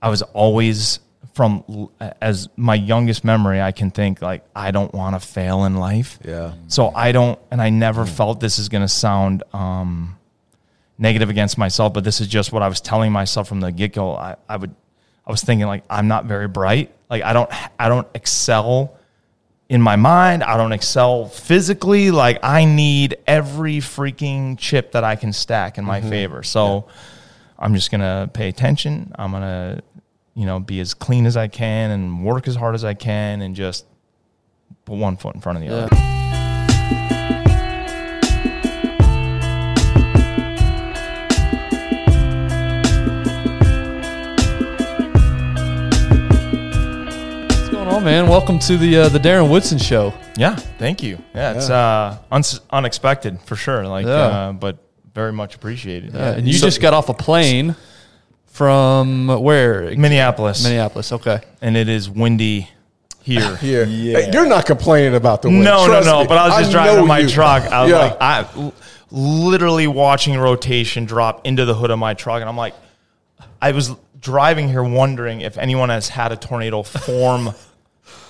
I was always from as my youngest memory, I can think like I don't want to fail in life. Yeah. So I don't, and I never felt this is going to sound um, negative against myself, but this is just what I was telling myself from the get go. I, I would, I was thinking like I'm not very bright. Like I don't, I don't excel in my mind. I don't excel physically. Like I need every freaking chip that I can stack in my favor. So I'm just gonna pay attention. I'm gonna, you know, be as clean as I can and work as hard as I can and just put one foot in front of the other. What's going on, man? Welcome to the uh, the Darren Woodson Show. Yeah, thank you. Yeah, it's uh, uns- unexpected for sure. Like, Yeah. uh, but very much appreciated. Uh, and you just got off a plane from where? Minneapolis, Minneapolis. Okay. and it is windy here. Here, Yeah. Hey, you're not complaining about the wind. No, Trust no, no. me. But I was just driving my you. truck. I was Yeah. like, I l- literally watching rotation drop into the hood of my truck, and I'm like, I was driving here wondering if anyone has had a tornado form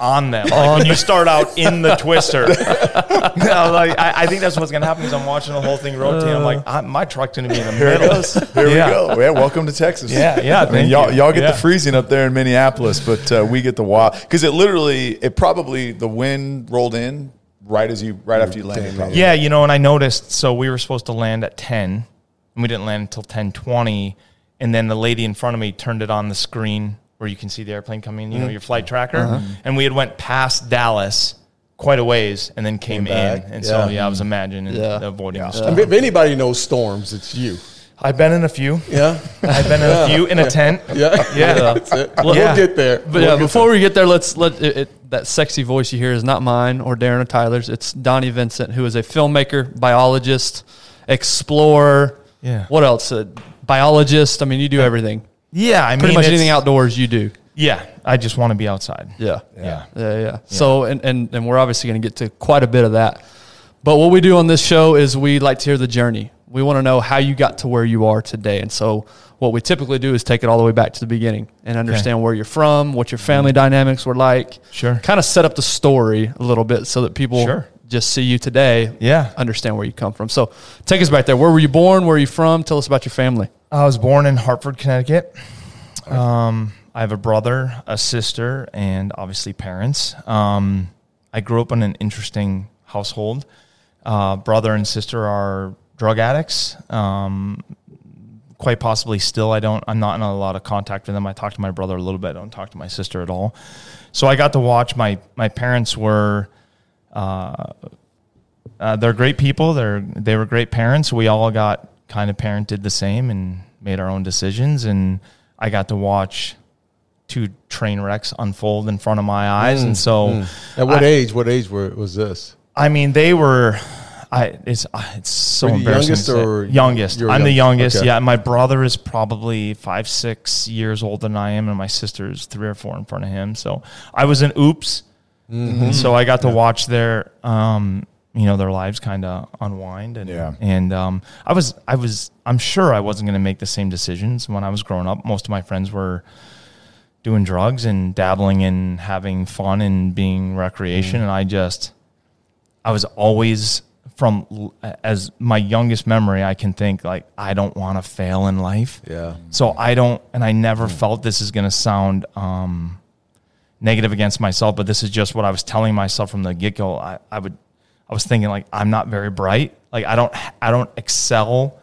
on them. Like when you start out in the twister. I, like, I, I think that's what's gonna happen because I'm watching the whole thing rotate. I'm like, I, my truck's gonna be in the Here middle. goes. Here Yeah. we go. Yeah, welcome to Texas. Yeah, yeah, I mean, y'all, you. y'all get Yeah. the freezing up there in Minneapolis, but uh, we get the wild because it literally, it probably the wind rolled in right as you, right after you landed. Probably. Yeah, you know, and I noticed. So we were supposed to land at ten, and we didn't land until ten twenty. And then the lady in front of me turned it on the screen where you can see the airplane coming. You know, mm-hmm. your flight tracker. Uh-huh. And we had went past Dallas quite a ways, and then came, back. in. And so Yeah. yeah, I was imagining Yeah. avoiding the I storm. mean, if anybody knows storms, it's you. I've been in a few. Yeah, I've been in a few in a tent. yeah, Yeah. That's it. We'll Yeah. get there. But yeah, before we get there, let's let it, it, that sexy voice you hear is not mine or Darren or Tyler's. It's Donnie Vincent, who is a filmmaker, biologist, explorer. Yeah. What else? A biologist. I mean, you do everything. Yeah, I mean, Pretty much anything outdoors, you do. Yeah, I just want to be outside. Yeah. Yeah. Yeah, yeah. So, and, and, and we're obviously going to get to quite a bit of that. But what we do on this show is we like to hear the journey. We want to know how you got to where you are today. And so, what we typically do is take it all the way back to the beginning and understand where you're from, what your family mm-hmm. dynamics were like. Sure. Kind of set up the story a little bit so that people Sure. Just see you today. Yeah. Understand where you come from. So, take us back there. Where were you born? Where are you from? Tell us about your family. I was born in Hartford, Connecticut. Um, I have a brother, a sister, and obviously parents. Um, I grew up in an interesting household. Uh, brother and sister are drug addicts. Um, quite possibly still. I don't. I'm not in a lot of contact with them. I talk to my brother a little bit. I don't talk to my sister at all. So I got to watch my my parents were. Uh, uh, they're great people. They're they were great parents. We all got kind of parented the same and made our own decisions. And I got to watch two train wrecks unfold in front of my eyes. and so, At what I- age? What age were, was this? I mean, they were. I it's uh, it's so embarrassing. youngest or youngest? I'm the youngest. Okay. Yeah, my brother is probably five six years older than I am, and my sister's three or four in front of him. So I was an oops. Mm-hmm. And so I got to watch their um you know their lives kind of unwind and Yeah. and um I was I was I'm sure I wasn't going to make the same decisions when I was growing up. Most of my friends were doing drugs and dabbling in having fun and being recreation and I just I was always from as my youngest memory I can think like I don't want to fail in life. Yeah. So I don't, and I never felt this is going to sound um, negative against myself, but this is just what I was telling myself from the get go. I, I would, I was thinking like I'm not very bright. Like I don't, I don't excel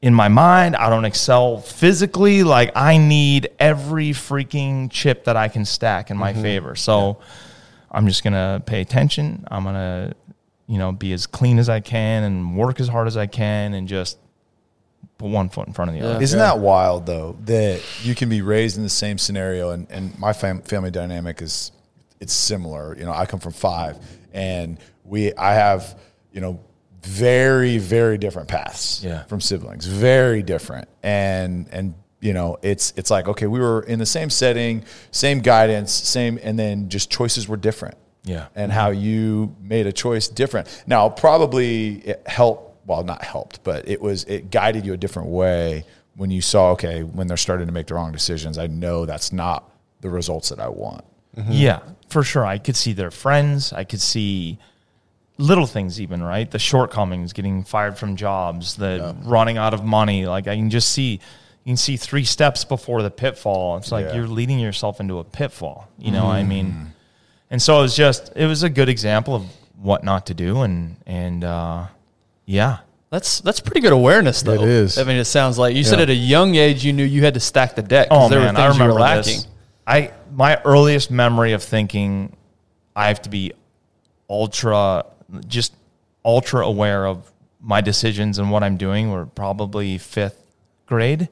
in my mind. I don't excel physically. Like I need every freaking chip that I can stack in my mm-hmm. favor. So I'm just gonna pay attention. I'm gonna, you know, be as clean as I can and work as hard as I can and just put one foot in front of the other. Isn't that wild though that you can be raised in the same scenario and, and my fam- family dynamic is it's similar. You know, I come from five and we I have, you know, very, very different paths Yeah. from siblings. Very different. And and you know, it's it's like, okay, we were in the same setting, same guidance, same and then just choices were different Yeah. and how you made a choice different. Now, probably it helped, well, not helped, but it was, it guided you a different way when you saw okay when they're starting to make the wrong decisions, I know that's not the results that I want. Yeah, for sure. I could see their friends. I could see little things, even right. The shortcomings, getting fired from jobs, the running out of money. Like I can just see, you can see three steps before the pitfall. It's like Yeah. you're leading yourself into a pitfall. You know, I mean, and so it was just, it was a good example of what not to do, and and uh, yeah, That's that's pretty good awareness, though. It is. I mean, it sounds like you said at a young age you knew you had to stack the deck. 'cause Oh there man, were I things you were remember lacking. this. I my earliest memory of thinking I have to be ultra, just ultra aware of my decisions and what I'm doing were probably fifth grade,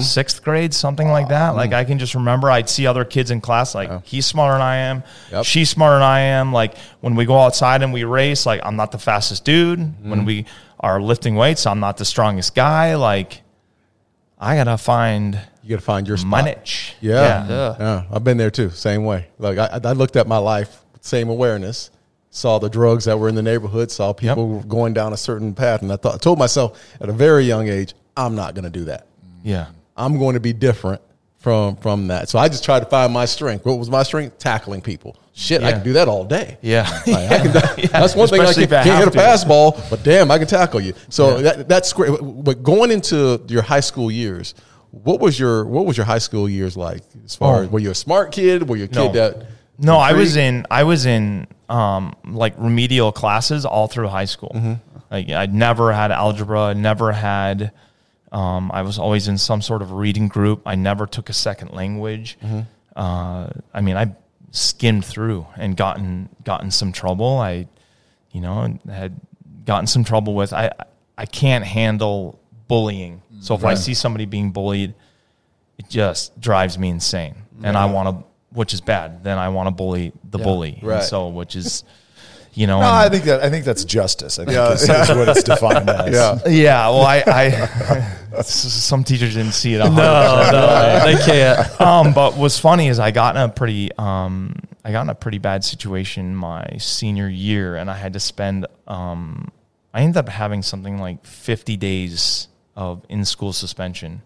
sixth grade, something like that. Like I can just remember I'd see other kids in class, like he's smarter than I am, Yep. she's smarter than I am. Like when we go outside and we race, like I'm not the fastest dude. Mm-hmm. When we are lifting weights, I'm not the strongest guy. Like I gotta find You got to find your spot. my niche. Yeah. Yeah. yeah. I've been there too. Same way. Like I, I looked at my life, same awareness, saw the drugs that were in the neighborhood, saw people going down a certain path. And I thought, I told myself at a very young age, I'm not going to do that. Yeah. I'm going to be different from, from that. So I just tried to find my strength. What was my strength? Tackling people. Shit, I can do that all day. Yeah. Like, can, that's one thing I Especially can, can't hit a pass ball, but damn, I can tackle you. So that, that's great. But going into your high school years, what was your what was your high school years like? As far Oh. as were you a smart kid? Were you a kid No. that No, I was in I was in um, like remedial classes all through high school. Mm-hmm. Like I never had algebra, never had. Um, I was always in some sort of reading group. I never took a second language. Mm-hmm. Uh, I mean, I skimmed through and gotten gotten some trouble. I, you know, had gotten some trouble with. I I can't handle bullying. So if I see somebody being bullied, it just drives me insane, and I want to, which is bad. Then I want to bully the bully, And so which is, you know, No, and- I think that I think that's justice. I think is, is what it's defined as. Yeah. yeah. Well, I, I some teachers didn't see it. 100%. No, no, they can't. um, but what's funny is I got in a pretty um, I got in a pretty bad situation my senior year, and I had to spend um, I ended up having something like 50 days of in school suspension.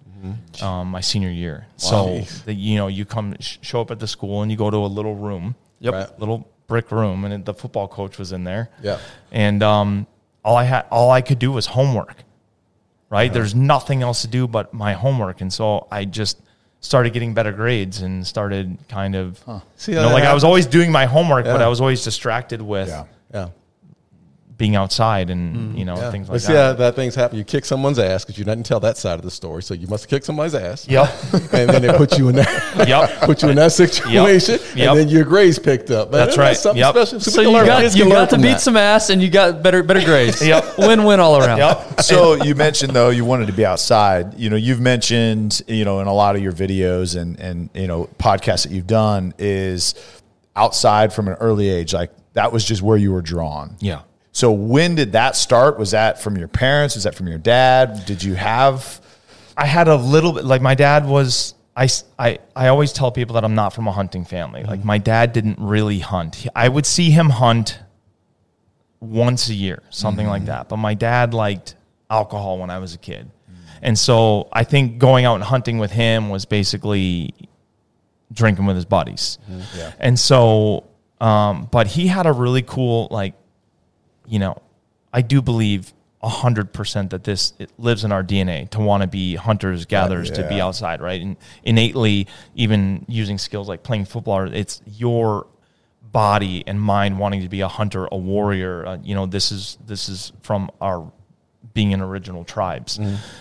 Um, my senior year, so the, you know you come sh- show up at the school and you go to a little room, Yep. Right. little brick room, and the football coach was in there. Yeah. and um, all I had, all I could do was homework. Right, there's nothing else to do but my homework, and so I just started getting better grades and started kind of, See you know, that like I was always doing my homework, but I was always distracted with Yeah. Yeah. being outside and mm-hmm. you know Yeah. things but like see how that. Yeah, that things happen. You kick someone's ass because you didn't tell that side of the story. So you must kick somebody's ass. Yep, and then they put you in that. yep. Put you in that situation, Yep. and then your grades picked up. Man, That's right. something Yep. special. So we can you learn- got you learn got to beat that. some ass and you got better better grades. Yep. Win win all around. Yep. so you mentioned though you wanted to be outside. You know, you've mentioned you know in a lot of your videos and and you know podcasts that you've done is outside from an early age. Like that was just where you were drawn. Yeah. So when did that start? Was that from your parents? Was that from your dad? Did you have? I had a little bit like my dad was I, I, I always tell people that I'm not from a hunting family. Like mm-hmm. my dad didn't really hunt. I would see him hunt once a year, something like mm-hmm. that. But my dad liked alcohol when I was a kid. And so I think going out and hunting with him was basically drinking with his buddies. Mm-hmm. Yeah. And so um, but he had a really cool like you know, I do believe hundred percent that this it lives in our DNA to want to be hunters, gatherers, to be outside, right? And innately, even using skills like playing football, it's your body and mind wanting to be a hunter, a warrior. Uh, you know, this is this is from our being in original tribes,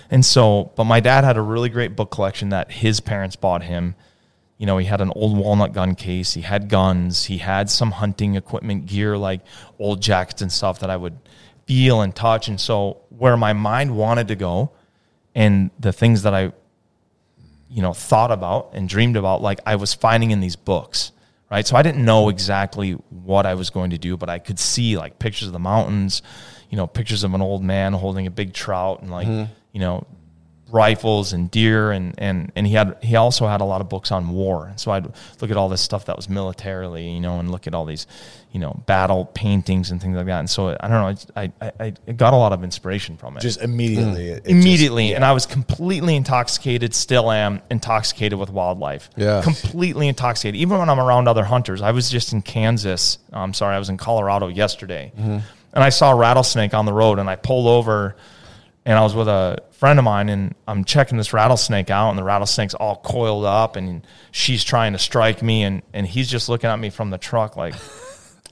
and so. But my dad had a really great book collection that his parents bought him you know, he had an old walnut gun case. He had guns. He had some hunting equipment gear like old jackets and stuff that I would feel and touch. And so, where my mind wanted to go and the things that I, you know, thought about and dreamed about, like I was finding in these books, right? So, I didn't know exactly what I was going to do, but I could see like pictures of the mountains, you know, pictures of an old man holding a big trout and like, mm-hmm. you know, rifles and deer and and and he had he also had a lot of books on war. And so I'd look at all this stuff that was militarily you know and look at all these you know battle paintings and things like that. And so I don't know I I, I got a lot of inspiration from it. Just immediately. it- it just- immediately. and I was completely intoxicated still am intoxicated with wildlife. Yeah. completely intoxicated. Even when I'm around other hunters I was just in Kansas I'm sorry I was in Colorado yesterday. Mm-hmm. And I saw a rattlesnake on the road and I pulled over and I was with a friend of mine and I'm checking this rattlesnake out and the rattlesnake's all coiled up and she's trying to strike me and, and he's just looking at me from the truck like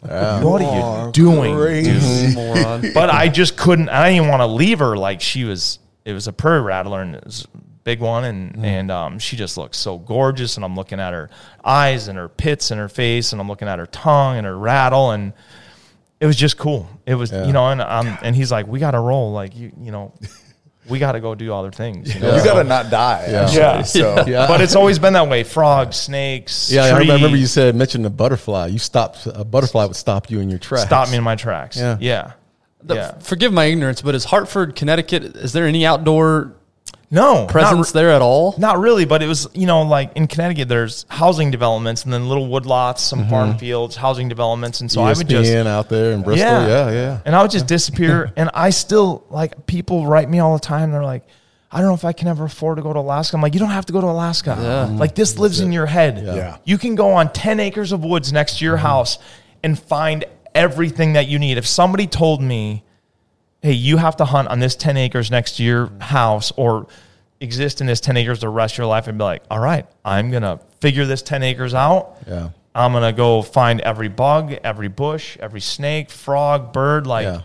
what are you doing dude? But I just couldn't I didn't even want to leave her like she was it was a prairie rattler and it was a big one and and um, she just looked so gorgeous and I'm looking at her eyes and her pits and her face and I'm looking at her tongue and her rattle and it was just cool. It was you know and um and he's like we got to roll like you you know we got to go do other things you know? You gotta not die. actually, Yeah. So Yeah. but it's always been that way frogs snakes Yeah, I remember you said mentioned the butterfly. You stopped a butterfly would stop you in your tracks. stop me in my tracks Yeah. yeah The- yeah Forgive my ignorance, but is Hartford, Connecticut, is there any outdoor no not presence there at all? Not really, but it was, you know, like in Connecticut, there's housing developments and then little woodlots, some mm-hmm. farm fields, housing developments. And so I would just, ESPN out there in Bristol. Yeah, yeah. yeah. And I would just disappear. and I still, like, people write me all the time. They're like, I don't know if I can ever afford to go to Alaska. I'm like, you don't have to go to Alaska. Yeah. Mm-hmm. Like, this lives in your head. Yeah. You can go on 10 acres of woods next to your mm-hmm. house and find everything that you need. If somebody told me, hey, you have to hunt on this 10 acres next to your house or exist in this 10 acres the rest of your life, I'd be like, all right, I'm going to figure this 10 acres out. Yeah. I'm going to go find every bug, every bush, every snake, frog, bird, like, Yeah.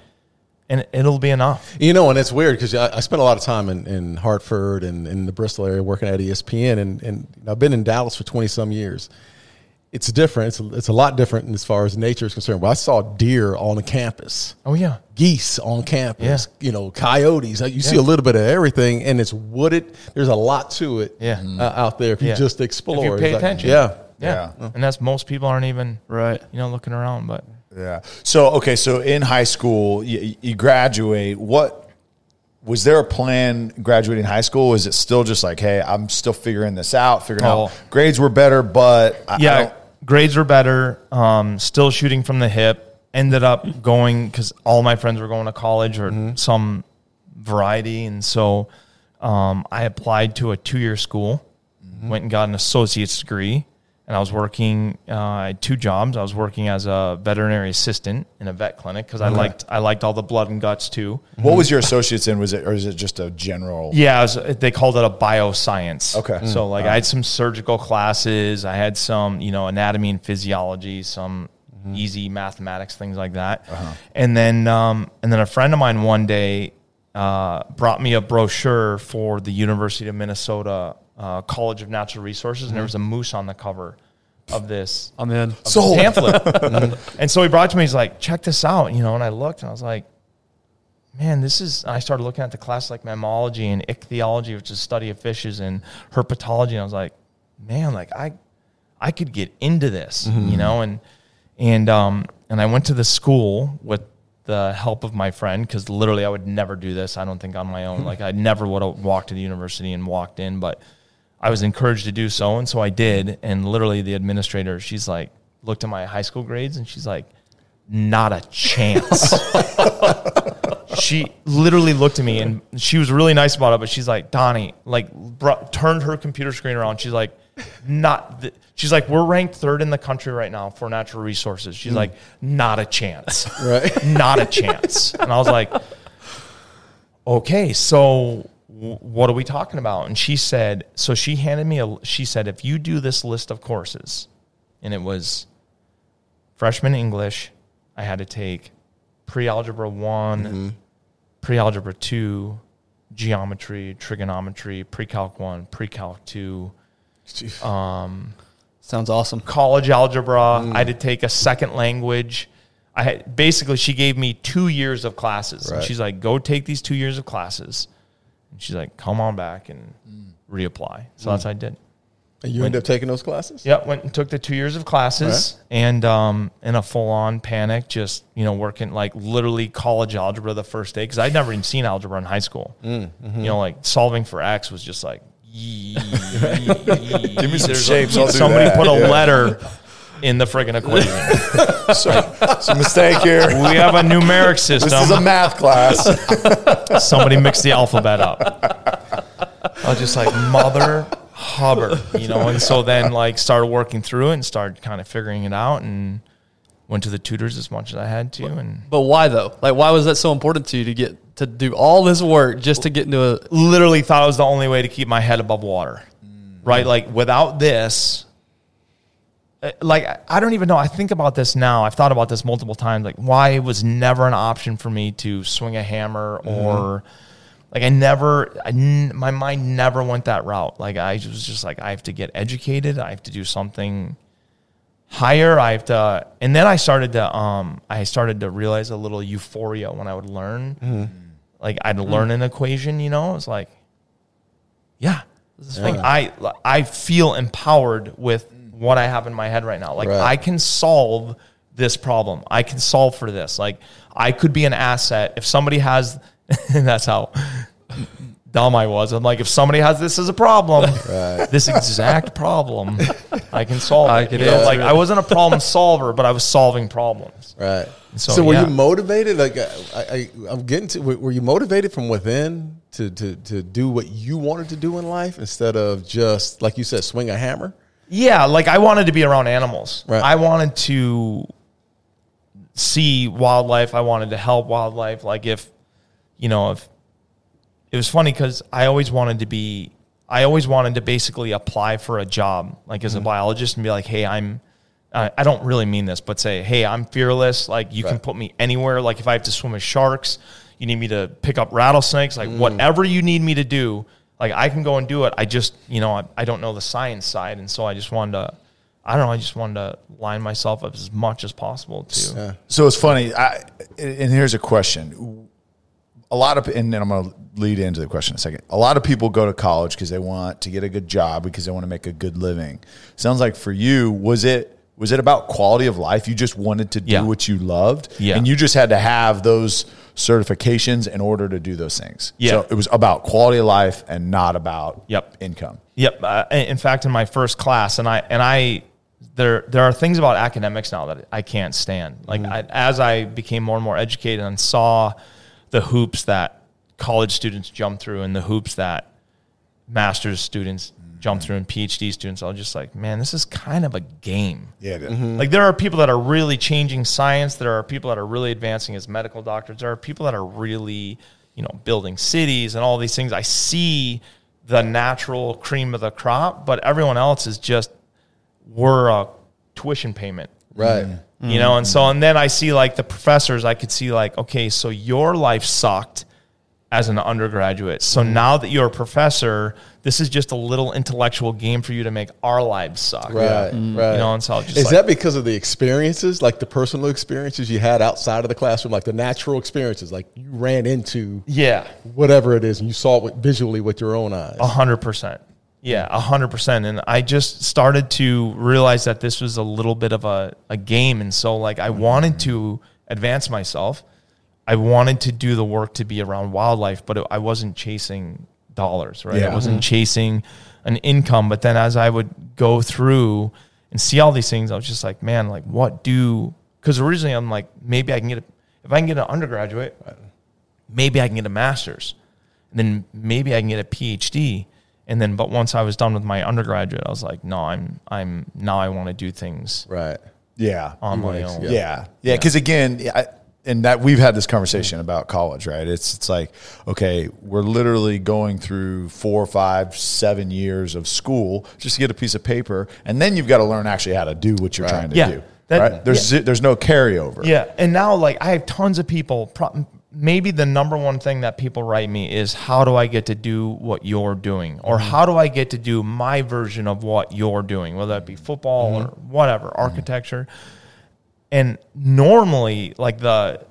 and it'll be enough. You know, and it's weird because I, I spent a lot of time in, in Hartford and in the Bristol area working at ESPN, and, and I've been in Dallas for 20 some years. It's different. It's a, it's a lot different as far as nature is concerned. But I saw deer on the campus, Oh, yeah. geese on campus, Yeah. you know, coyotes. You see a little bit of everything, and it's wooded. There's a lot to it Yeah. uh, out there if you Yeah. just explore. If you It's pay like- attention. yeah. Yeah. Yeah. And that's most people aren't even, Right. you know, looking around, but Yeah. So okay, so in high school, you, you graduate. What was there a plan graduating high school? Is it still just like, hey, I'm still figuring this out, figuring Oh. out grades were better, but I, I yeah, don't- grades were better. Um, still shooting from the hip. Ended up going because all my friends were going to college or Mm-hmm. some variety, and so um, I applied to a two-year school. Mm-hmm. Went and got an associate's degree, and I was working. Uh, I had two jobs. I was working as a veterinary assistant in a vet clinic because I liked I liked all the blood and guts too. what was your associates in? Was it or is it just a general? Yeah, was, they called it a bioscience. Okay. So like I had some surgical classes, I had some, you know, anatomy and physiology, some easy mathematics, things like that. And then um, and then a friend of mine one day uh, brought me a brochure for the University of Minnesota uh, College of Natural Resources, and there was a moose on the cover of this I'm in. Sold. pamphlet. and so he brought it to me. He's like, check this out, you know. And I looked, and I was like, man, this is. I started looking at the class like mammalogy and ichthyology, which is study of fishes, and herpetology. And I was like, man, like I, I could get into this, you know. And and um and I went to the school with the help of my friend because literally I would never do this. I don't think on my own. Like I never would have walked to the university and walked in, but I was encouraged to do so, and so I did. And literally, the administrator, she's like, looked at my high school grades, and she's like, not a chance. she literally looked at me, and she was really nice about it. But she's like, Donnie, like, brought, turned her computer screen around. She's like, not. Th-. She's like, we're ranked third in the country right now for natural resources. She's hmm. like, not a chance, Right. not a chance. And I was like, okay, so what are we talking about? And she said, so she handed me a, she said, if you do this list of courses, and it was freshman English, I had to take pre algebra one, mm-hmm. pre algebra two, geometry, trigonometry, pre calc one, pre calc two, um, Sounds awesome. college algebra. Mm. I had to take a second language. I had basically she gave me two years of classes. And Right. she's like, go take these two years of classes. And she's like, come on back and reapply. So that's what I did. And you end up taking those classes? Yep, went and took the two years of classes and um, in a full on panic, just you know working like literally college algebra the first day because I'd never even seen algebra in high school. Mm, You know, like solving for x was just like. Give me some shapes, I'll do somebody that. put a letter in the friggin' equation. So, it's a mistake here. we have a numeric system. This is a math class. somebody mixed the alphabet up. I was just like, Mother Hubbard, you know, and so then like started working through it and started kind of figuring it out and went to the tutors as much as I had to. And But why though? Like, why was that so important to you to get to do all this work just to get into a? literally thought it was the only way to keep my head above water, mm. right? Like without this, Uh, like I- don't even know. I think about this now. I've thought about this multiple times. Like why it was never an option for me to swing a hammer mm-hmm. or like I never, I my mind never went that route. Like I was just like I have to get educated. I have to do something higher. I have to, and then I started to, um, I started to realize a little euphoria when I would learn. Mm-hmm. Like I'd mm-hmm. learn an equation, you know. It's like, yeah, like I, I feel empowered with what I have in my head right now. Like Right. I can solve this problem. I can solve for this. Like I could be an asset if somebody has. and that's how dumb I was. I'm like, if somebody has this as a problem, this exact problem, I can solve. I it. can You know, like it. I wasn't a problem solver, but I was solving problems. Right. So, So, were yeah. you motivated? Like I, I, I'm getting to. Were were you motivated from within to, to to do what you wanted to do in life instead of just like you said, swing a hammer? Yeah, like I wanted to be around animals. Right. I wanted to see wildlife. I wanted to help wildlife. Like if, you know, if it was funny because I always wanted to be, I always wanted to basically apply for a job, like as a mm-hmm. biologist, and be like, hey, I'm. I I don't really mean this, but say, hey, I'm fearless. Like you can put me anywhere. Like if I have to swim with sharks, you need me to pick up rattlesnakes. Like mm. whatever you need me to do, like I can go and do it. I just, you know, I, I don't know the science side, and so I just wanted to. I don't know. I just wanted to line myself up as much as possible to. Yeah. So it's funny. I, and here's a question. A lot of, and then I'm going to lead into the question in a second. A lot of people go to college because they want to get a good job because they want to make a good living. Sounds like for you, was it was it about quality of life? You just wanted to do Yeah. what you loved, Yeah. and you just had to have those certifications in order to do those things. Yeah. So it was about quality of life and not about Yep. income. Yep. Uh, in fact, in my first class, and I and I, there there are things about academics now that I can't stand. Like I, as I became more and more educated and saw the hoops that college students jump through and the hoops that master's students mm-hmm. jump through and PhD students, I was just like, man, this is kind of a game. Yeah. Mm-hmm. Like there are people that are really changing science. There are people that are really advancing as medical doctors. There are people that are really, you know, building cities and all these things. I see the natural cream of the crop, but everyone else is just we're a tuition payment. Right. You know, and so and then I see like the professors, I could see like, okay, so your life sucked as an undergraduate. So now that you're a professor, this is just a little intellectual game for you to make our lives suck. Right. Right. You know, and so just Is like, that because of the experiences, like the personal experiences you had outside of the classroom, like the natural experiences, like you ran into yeah, whatever it is and you saw it with- visually with your own eyes? A hundred percent. Yeah, a hundred percent. And I just started to realize that this was a little bit of a, a game. And so like I wanted to advance myself. I wanted to do the work to be around wildlife, but it, I wasn't chasing dollars, right? Yeah. I wasn't mm-hmm. chasing an income. But then as I would go through and see all these things, I was just like, man, like what do because originally I'm like, maybe I can get a if I can get an undergraduate, maybe I can get a master's. And then maybe I can get a PhD. And then but once I was done with my undergraduate, I was like, no, I'm I'm now I want to do things Right. Yeah. on my own. yeah. Yeah, yeah. Because again, I, and that we've had this conversation about college, right? It's it's like okay, we're literally going through four, five, seven years of school just to get a piece of paper, and then you've got to learn actually how to do what you're trying to Yeah. do. That- right? There's zi- there's no carryover. Yeah, and now like I have tons of people. Pro- maybe the number one thing that people write me is how do I get to do what you're doing, or mm-hmm. how do I get to do my version of what you're doing, whether that be football mm-hmm. or whatever, architecture. And normally, like the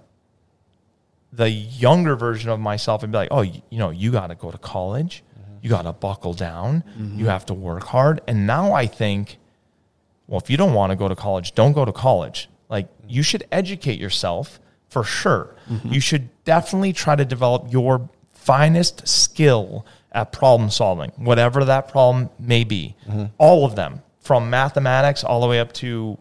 the younger version of myself would be like, oh, you, you know, you got to go to college. You got to buckle down. Mm-hmm. You have to work hard. And now I think, well, if you don't want to go to college, don't go to college. Like you should educate yourself for sure. Mm-hmm. You should definitely try to develop your finest skill at problem solving, whatever that problem may be. Mm-hmm. All of them, from mathematics all the way up to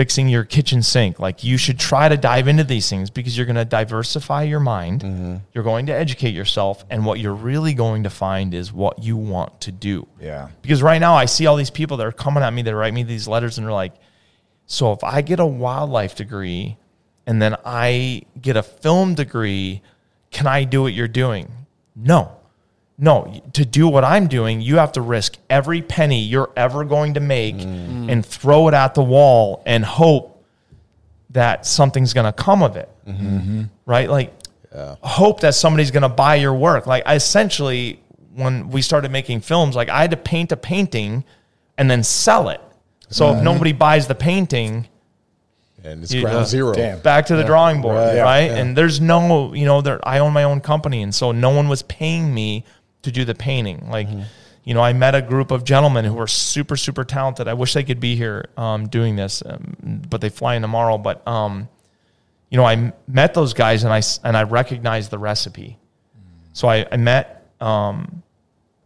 fixing your kitchen sink. Like you should try to dive into these things because you're going to diversify your mind. Mm-hmm. You're going to educate yourself. And what you're really going to find is what you want to do. Yeah. Because right now I see all these people that are coming at me that write me these letters and they're like, so if I get a wildlife degree and then I get a film degree, can I do what you're doing? No. No, to do what I'm doing, you have to risk every penny you're ever going to make mm. Mm. and throw it at the wall and hope that something's going to come of it. Mm-hmm. Mm-hmm. Right? Like, hope that somebody's going to buy your work. Like, I essentially, when we started making films, like, I had to paint a painting and then sell it. So if mm-hmm. nobody buys the painting, and it's You- ground uh, zero. Damn. back to the drawing board, Right. right? Yeah, yeah. And there's no, you know, there I own my own company, and so no one was paying me to do the painting. Like, Mm-hmm. you know, I met a group of gentlemen who were super, super talented. I wish they could be here um, doing this, um, but they fly in tomorrow. But um, you know, I met those guys, and I and I recognized the recipe. So I, I met um,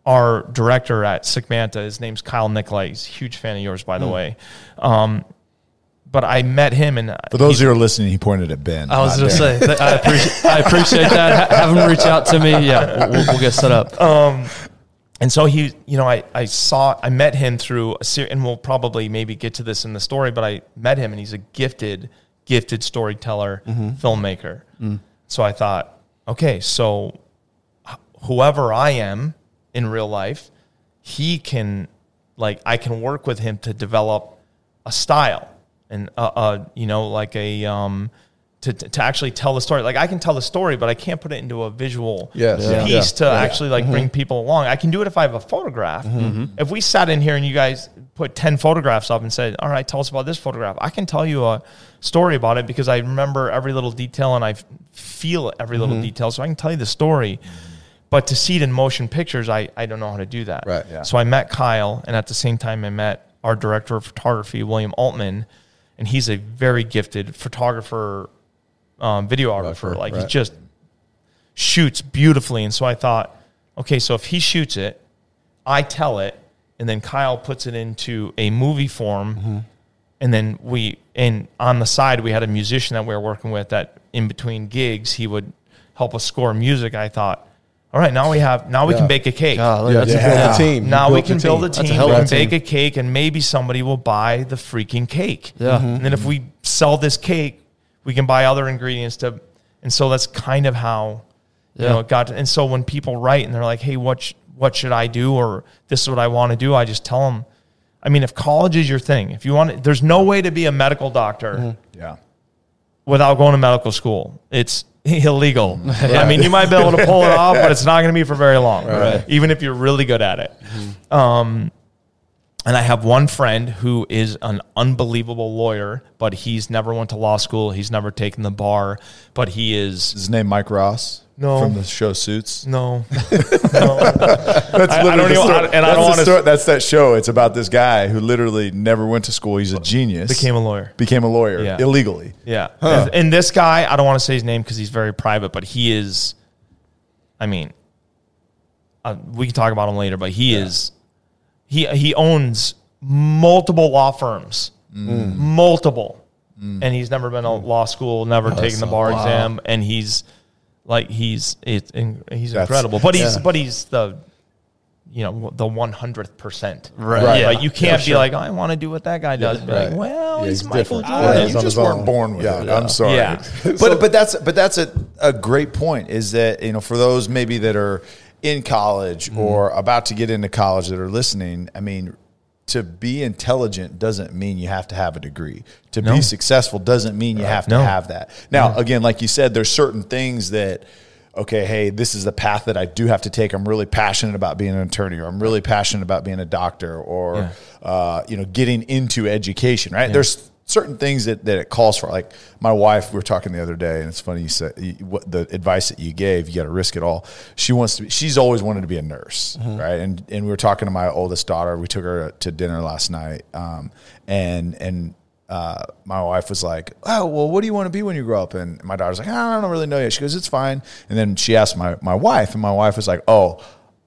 our director at Sick Manta. His name's Kyle Nicolai. He's a huge fan of yours, by the way. Um, but I met him, and uh, For those who are listening, he pointed at Ben. I was going to say, I appreciate, I appreciate that. Have him reach out to me. Yeah, we'll, we'll get set up. Um, and so he, you know, I, I saw, I met him through a series, and we'll probably maybe get to this in the story, but I met him and he's a gifted, gifted storyteller, mm-hmm. filmmaker. Mm. So I thought, okay, so whoever I am in real life, he can, like, I can work with him to develop a style and, uh, uh you know, like a, um, to, to actually tell the story. Like I can tell the story, but I can't put it into a visual Yes. Yeah. piece Yeah. to Yeah. actually like bring people along. I can do it if I have a photograph. If we sat in here and you guys put 10 photographs up and said, all right, tell us about this photograph. I can tell you a story about it because I remember every little detail and I feel every little detail. So I can tell you the story. But to see it in motion pictures, I, I don't know how to do that. Right, yeah. So I met Kyle, and at the same time, I met our director of photography, William Altman, and he's a very gifted photographer, um, videographer. Right, like he just shoots beautifully. And so I thought, okay, so if he shoots it, I tell it, and then Kyle puts it into a movie form, Mm-hmm. and then we and on the side we had a musician that we were working with that in between gigs he would help us score music. I thought, all right, now we have now we Yeah. can bake a cake. Golly, Yeah, that's you a- built yeah. a team. Now we can build a That's a team hell of a and bake team. a cake, and maybe somebody will buy the freaking cake. Yeah. Mm-hmm. And then if we sell this cake, we can buy other ingredients to, and so that's kind of how, you know, it got. To, and so when people write and they're like, "Hey, what sh- what should I do?" or "This is what I want to do," I just tell them. I mean, if college is your thing, if you want, to, there's no way to be a medical doctor mm-hmm. Yeah. without going to medical school. It's illegal. I mean, you might be able to pull it off, but it's not going to be for very long, Right. even if you're really good at it. Um, and I have one friend who is an unbelievable lawyer, but he's never went to law school. He's never taken the bar, but he is Is his name Mike Ross? No. From the show Suits. no. That's I don't literally the even- story. I- and I that's don't wanna- That's that show. It's about this guy who literally never went to school. He's a genius. Became a lawyer. Became a lawyer Yeah. illegally. Yeah. And, and this guy, I don't want to say his name because he's very private, but he is, I mean, uh, we can talk about him later, but he is, he, he owns multiple law firms, mm. multiple. Mm. And he's never been to law school, never taken the bar exam. And he's like, he's, it's, he's That's- incredible, but he's, yeah. but he's the, you know, the 100th percent. Right. Right. Yeah. Like you can't For be sure. like, I want to do what that guy does. Be like, right. well, Yeah, he's, he's Michael different. Jordan. Yeah, you he's on just weren't born with Yeah. it. I'm sorry. Yeah. but but that's but that's a, a great point. Is that you know for those maybe that are in college Mm-hmm. or about to get into college that are listening. I mean, to be intelligent doesn't mean you have to have a degree. To No. be successful doesn't mean you have to No. have that. Now, again, like you said, there's certain things that. Okay, hey, this is the path that I do have to take. I'm really passionate about being an attorney, or I'm really passionate about being a doctor, or Yeah. uh, you know, getting into education. Right? There's certain things that, that it calls for. Like my wife, we were talking the other day, and it's funny you said you, what the advice that you gave. You got to risk it all. She wants to. Be, she's always wanted to be a nurse, right? And and we were talking to my oldest daughter. We took her to dinner last night, um, and and. Uh, my wife was like, "Oh, well, what do you want to be when you grow up?" And my daughter's like, "I don't really know yet." She goes, "It's fine." And then she asked my my wife, and my wife was like, "Oh,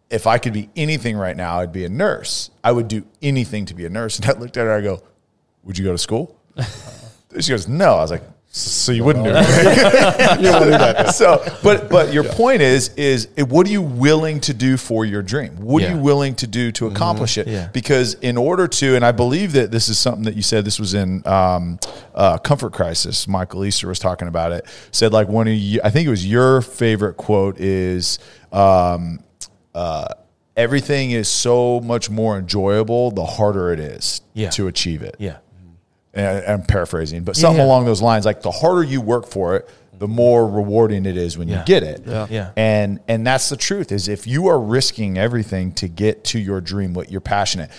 if I could be anything right now, I'd be a nurse. I would do anything to be a nurse." And I looked at her, I go, "Would you go to school?" she goes, "No." I was like, "So you wouldn't do it?" You don't do that. so, but but your point is is what are you willing to do for your dream? What are you willing to do to accomplish it? Yeah. Because in order to, and I believe that this is something that you said. This was in um, uh, Comfort Crisis. Michael Easter was talking about it. Said like one of you, I think it was your favorite quote is. Um, uh, Everything is so much more enjoyable the harder it is Yeah. to achieve it Yeah. And I'm paraphrasing, but something Yeah. along those lines. Like the harder you work for it, the more rewarding it is when you get it. Yeah. Yeah. And and that's the truth is if you are risking everything to get to your dream, what you're passionate,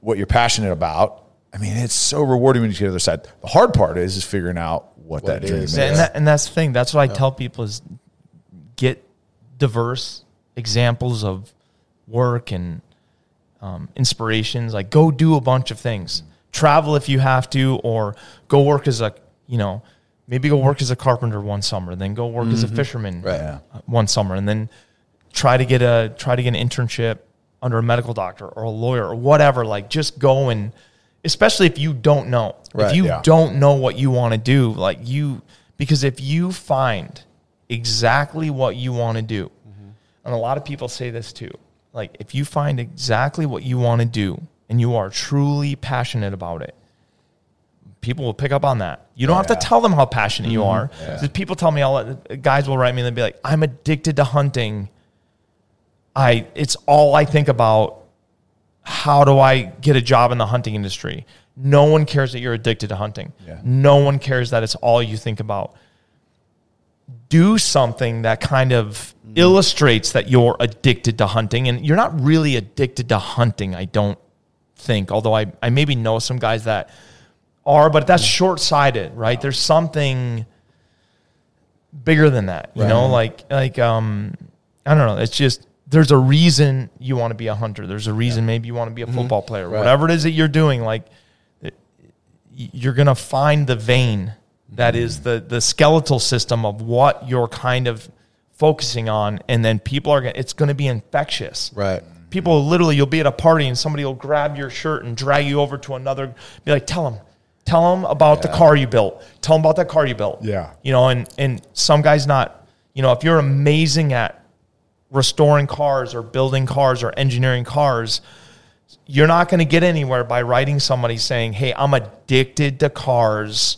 what you're passionate about, I mean, it's so rewarding when you get to the other side. The hard part is is figuring out what, What that dream is. is. And, that, and that's the thing. That's what I tell people is get diverse examples of work and um, inspirations. Like go do a bunch of things. Travel if you have to, or go work as a you know maybe go work as a carpenter one summer, then go work as a fisherman Right. Yeah. uh, one summer, and then try to get a try to get an internship under a medical doctor or a lawyer or whatever. Like just go and especially if you don't know. Right, if you yeah. don't know what you want to do, like you because if you find exactly what you want to do, and a lot of people say this too, like if you find exactly what you want to do and you are truly passionate about it, people will pick up on that. You don't have to tell them how passionate you mm-hmm. are. 'Cause People tell me all guys will write me and they'll be like, "I'm addicted to hunting. I it's all I think about. How do I get a job in the hunting industry? No one cares that you're addicted to hunting. Yeah. No one cares that it's all you think about. Do something that kind of mm. illustrates that you're addicted to hunting, and you're not really addicted to hunting. I don't think, although I, I maybe know some guys that are, but that's short sighted, right? There's something bigger than that, you know, like like um I don't know. It's just there's a reason you want to be a hunter. There's a reason maybe you want to be a football player. Right. Whatever it is that you're doing, like you're gonna find the vein that is the the skeletal system of what you're kind of focusing on, and then people are gonna it's gonna be infectious Right. People literally you'll be at a party and somebody will grab your shirt and drag you over to another be like tell them tell them about the car you built. Tell them about that car you built. Yeah. you know and and some guys not. You know if you're amazing at restoring cars or building cars or engineering cars you're not going to get anywhere by writing somebody saying hey i'm addicted to cars.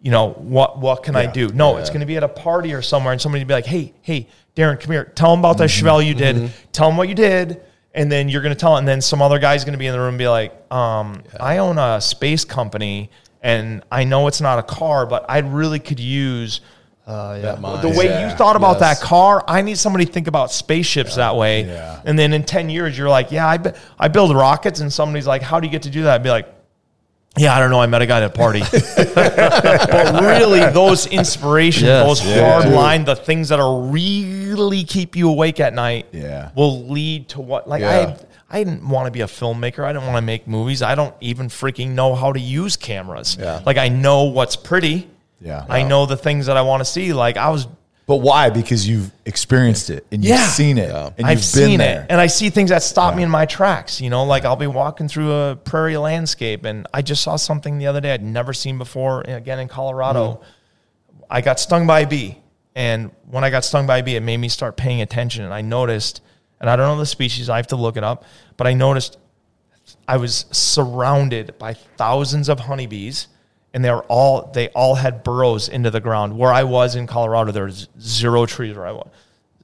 You know what what can i do? No it's going to be at a party or somewhere and somebody be like hey hey darren come here. Tell them about that mm-hmm. chevelle you did. Mm-hmm. Tell them what you did and then you're going to tell and then some other guy's going to be in the room and be like um, i own a space company and i know it's not a car but i really could use Uh, yeah. The way Yeah. you thought about Yes. that car, I need somebody to think about spaceships that way. Yeah. And then in 10 years, you're like, yeah, I, bu- I build rockets. And somebody's like, how do you get to do that? I'd be like, yeah, I don't know. I met a guy at a party. but really, those inspirations, Yes. those Yeah. hard line, the things that are really keep you awake at night Yeah. will lead to what, like, Yeah. I, I didn't want to be a filmmaker. I didn't want to make movies. I don't even freaking know how to use cameras. Yeah. Like, I know what's pretty. Yeah. I know the things that I want to see. Like, I was But why? Because you've experienced it and you've Yeah. seen it Yeah. and you've I've been seen there. it, and I see things that stop me in my tracks. You know, like I'll be walking through a prairie landscape, and I just saw something the other day I'd never seen before. Again in Colorado, Mm-hmm. I got stung by a bee, and when I got stung by a bee, it made me start paying attention, and I noticed, and I don't know the species, I have to look it up, but I noticed I was surrounded by thousands of honeybees, and they were all they all had burrows into the ground. Where I was in Colorado, there was zero trees where I was.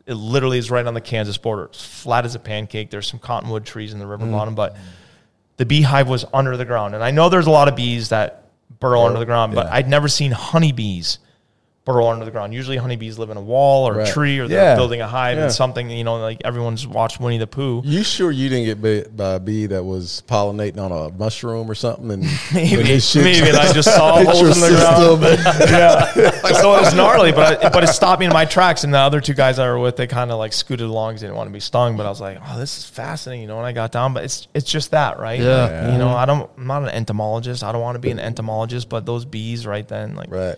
It literally is right on the Kansas border. It's flat as a pancake. There's some cottonwood trees in the river mm. bottom, but the beehive was under the ground. And I know there's a lot of bees that burrow under the ground, but yeah. I'd never seen honeybees burrow under the ground. Usually honeybees live in a wall or Right. a tree or they're Yeah. building a hive Yeah. and something, you know, like everyone's watched Winnie the Pooh. You sure you didn't get bit by a bee that was pollinating on a mushroom or something? And Maybe, shit- maybe, and I just saw hit holes your in the ground. system. yeah. So it was gnarly, but I, but it stopped me in my tracks. And the other two guys I were with, they kind of like scooted along because they didn't want to be stung. But I was like, oh, this is fascinating, you know. when I got down, but it's it's just that, right? Yeah. Like, Yeah. You know, I don't. I'm not an entomologist. I don't want to be an entomologist. But those bees, right then, like, Right.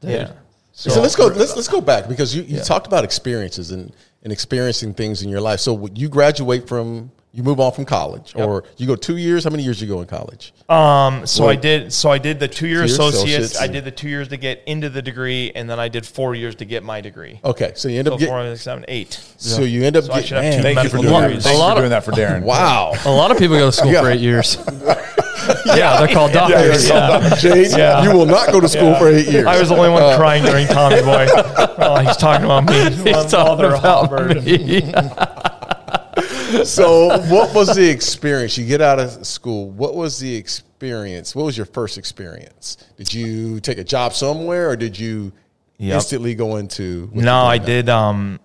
yeah. So, let's go. Let's let's go back because you, you talked about experiences and, and experiencing things in your life. So you graduate from you move on from college, or you go two years. How many years you go in college? Um, so I did. So I did the two year Two-year associates. associates. I did the two years to get into the degree, and then I did four years to get my degree. Okay, so you end So up getting. four, six, seven, eight. So you end up So I getting. should have two Thank you for medical doing that. degrees. A lot for of- doing that for Darren. wow. A lot of people go to school for eight years. yeah, they're called doctors. Yeah. Jade, Yeah. you will not go to school for eight years. I was the only one crying during Tommy Boy. Oh, he's talking about me. He's talking about me. so what was the experience you get out of school what was the experience what was your first experience did you take a job somewhere or did you Yep. instantly go into No, I did. Um,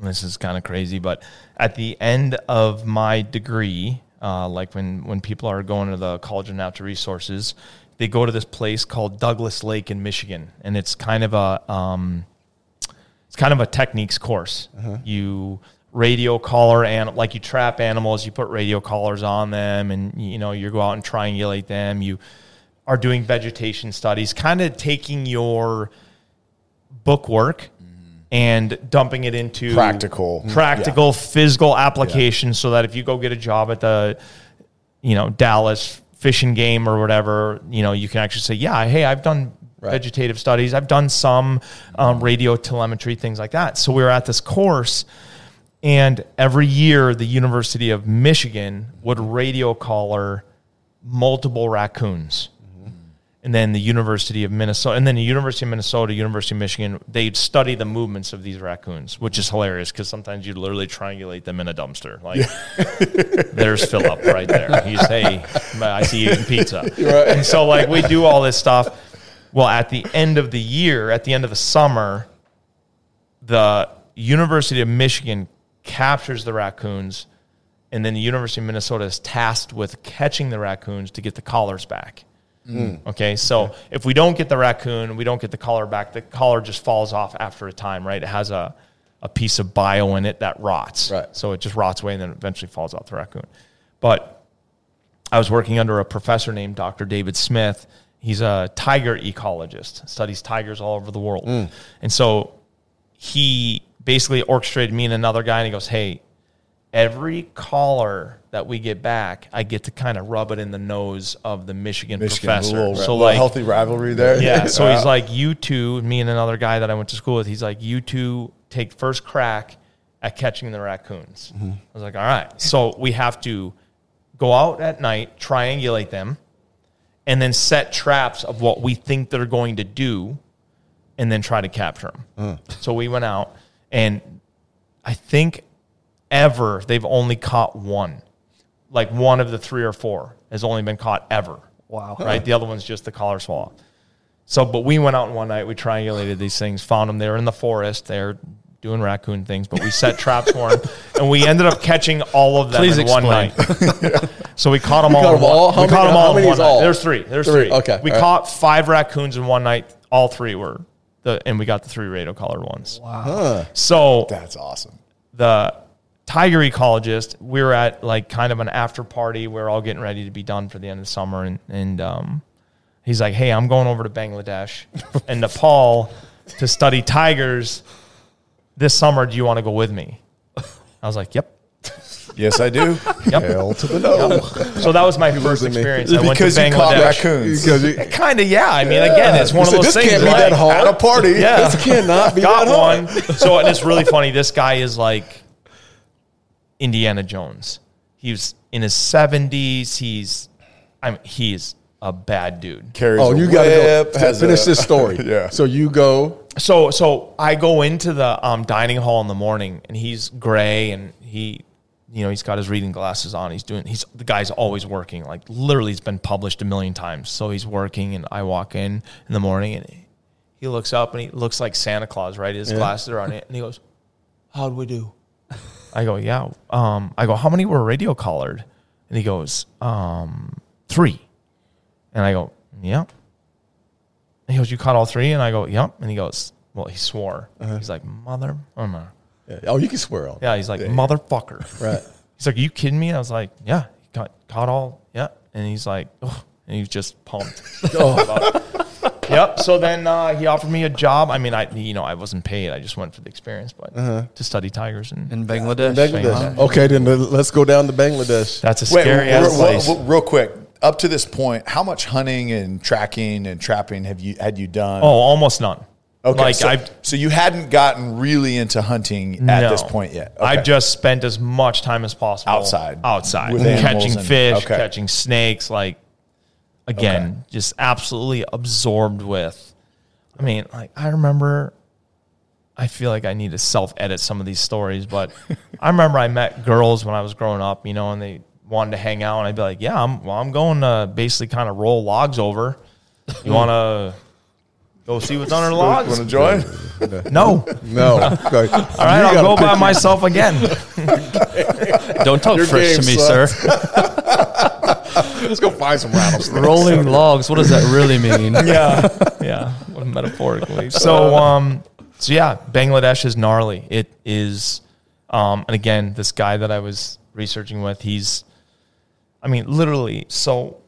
this is kind of crazy, but at the end of my degree, uh, like when when people are going to the College of Natural Resources, they go to this place called Douglas Lake in Michigan, and it's kind of a um, it's kind of a techniques course. You radio collar and like you trap animals, you put radio collars on them, and you know you go out and triangulate them. You are doing vegetation studies, kind of taking your book work and dumping it into Practical. practical physical application so that if you go get a job at the you know Dallas fishing Game or whatever, you know you can actually say, yeah, hey, I've done Right. vegetative studies, I've done some um, radio telemetry things like that. So we were at this course, and every year the University of Michigan would radio collar multiple raccoons and then the University of Minnesota, and then the University of Minnesota, University of Michigan, they'd study the movements of these raccoons, which is hilarious because sometimes you literally triangulate them in a dumpster. Like, there's Philip right there. He's, hey, I see you eating pizza. And so, like, we do all this stuff. Well, at the end of the year, at the end of the summer, the University of Michigan captures the raccoons, and then the University of Minnesota is tasked with catching the raccoons to get the collars back. Mm. Okay, so if we don't get the raccoon, we don't get the collar back, the collar just falls off after a time, right? It has a, a piece of bio in it that rots. Right. So it just rots away and then eventually falls off the raccoon. But I was working under a professor named Dr. David Smith. He's a tiger ecologist, studies tigers all over the world. Mm. And so he basically orchestrated me and another guy, and he goes, Hey, every collar that we get back, I get to kind of rub it in the nose of the Michigan, Michigan, professor. little, so, like, healthy rivalry there. yeah. So he's like, you two, me and another guy that I went to school with, he's like, you two take first crack at catching the raccoons. Mm-hmm. I was like, all right. So we have to go out at night, triangulate them, and then set traps of what we think they're going to do, and then try to capture them. Mm. So we went out, and I think ever they've only caught one. Like one of the three or four has only been caught ever. Wow. Right? The other one's just the collar swallow. So, but we went out one night, we triangulated these things, found them. They were in the forest. They're doing raccoon things, but we set traps for them, and we ended up catching all of them Please in one explain. night. so we caught them all. caught them all? one- we many- caught them all. in one night. all? There's three. There's Three, three. okay, We all right. caught five raccoons in one night. All three were the, and we got the three radio collar ones. Wow. So That's awesome. the tiger ecologist, we were at like kind of an after party. We are all getting ready to be done for the end of the summer. And, and um, he's like, Hey, I'm going over to Bangladesh and Nepal to study tigers this summer. Do you want to go with me? I was like, Yep. Yes, I do. Yep. Hell to the no. So that was my first losing me. experience. I went to because you caught Bangladesh. raccoons. Kind of, yeah. I mean, again, it's one You of said, those this things. can't be like, that hard. At a party. Yeah. This cannot be got that hard. one. So and it's really funny. This guy is like Indiana Jones. He's in his seventies. He's, I mean, he's a bad dude. Carries Oh, you got to go. Finish a- this story. yeah. So you go. So so I go into the um, dining hall in the morning, and he's gray, and he, you know, he's got his reading glasses on. He's doing. He's the guy's always working. Like literally, it's been published a million times. So he's working, and I walk in in the morning, and he he looks up and he looks like Santa Claus, right? His glasses are on it, and he goes, "How'd we do?" I go, "Yeah." Um, I go, "How many were radio collared?" And he goes, um, three. And I go, yeah. And he goes, "You caught all three? And I go, "Yep." And he goes, "Well," he swore. He's like, "Mother," oh, no. Yeah. Oh, you can swear on. yeah. He's like, "Motherfucker." Right. He's like, "Are you kidding me?" I was like, "Yeah." He caught caught all. Yeah. And he's like, Ugh. and he's just pumped. Oh, Yep. So then uh, he offered me a job. I mean, I you know I wasn't paid. I just went for the experience, but Uh-huh. to study tigers and In Bangladesh. Bangladesh. Okay, then let's go down to Bangladesh. that's a Wait, scary real, place. real- real quick. Up to this point, how much hunting and tracking and trapping have you had you done? oh, almost none. okay. Like so, I've so you hadn't gotten really into hunting at no. this point yet. Okay. I've just spent as much time as possible Outside. outside, With catching and- fish, okay. catching snakes. Like again, Okay. just absolutely absorbed with. I mean, like I remember. I feel like I need to self edit some of these stories, but I remember I met girls when I was growing up, you know, and they wanted to hang out, and I'd be like, "Yeah, I'm well, I'm going to basically kind of roll logs over. You want to go see what's under the logs? want to join? No. No. Okay. All right, I'll go by myself again. Don't talk Your French to me, sucks. sir. Let's go find some rattlesnakes. Rolling logs. What does that really mean? yeah, yeah, well, metaphorically. So, um, so yeah, Bangladesh is gnarly. It is, um, and again, this guy that I was researching with, he's, I mean, literally. So,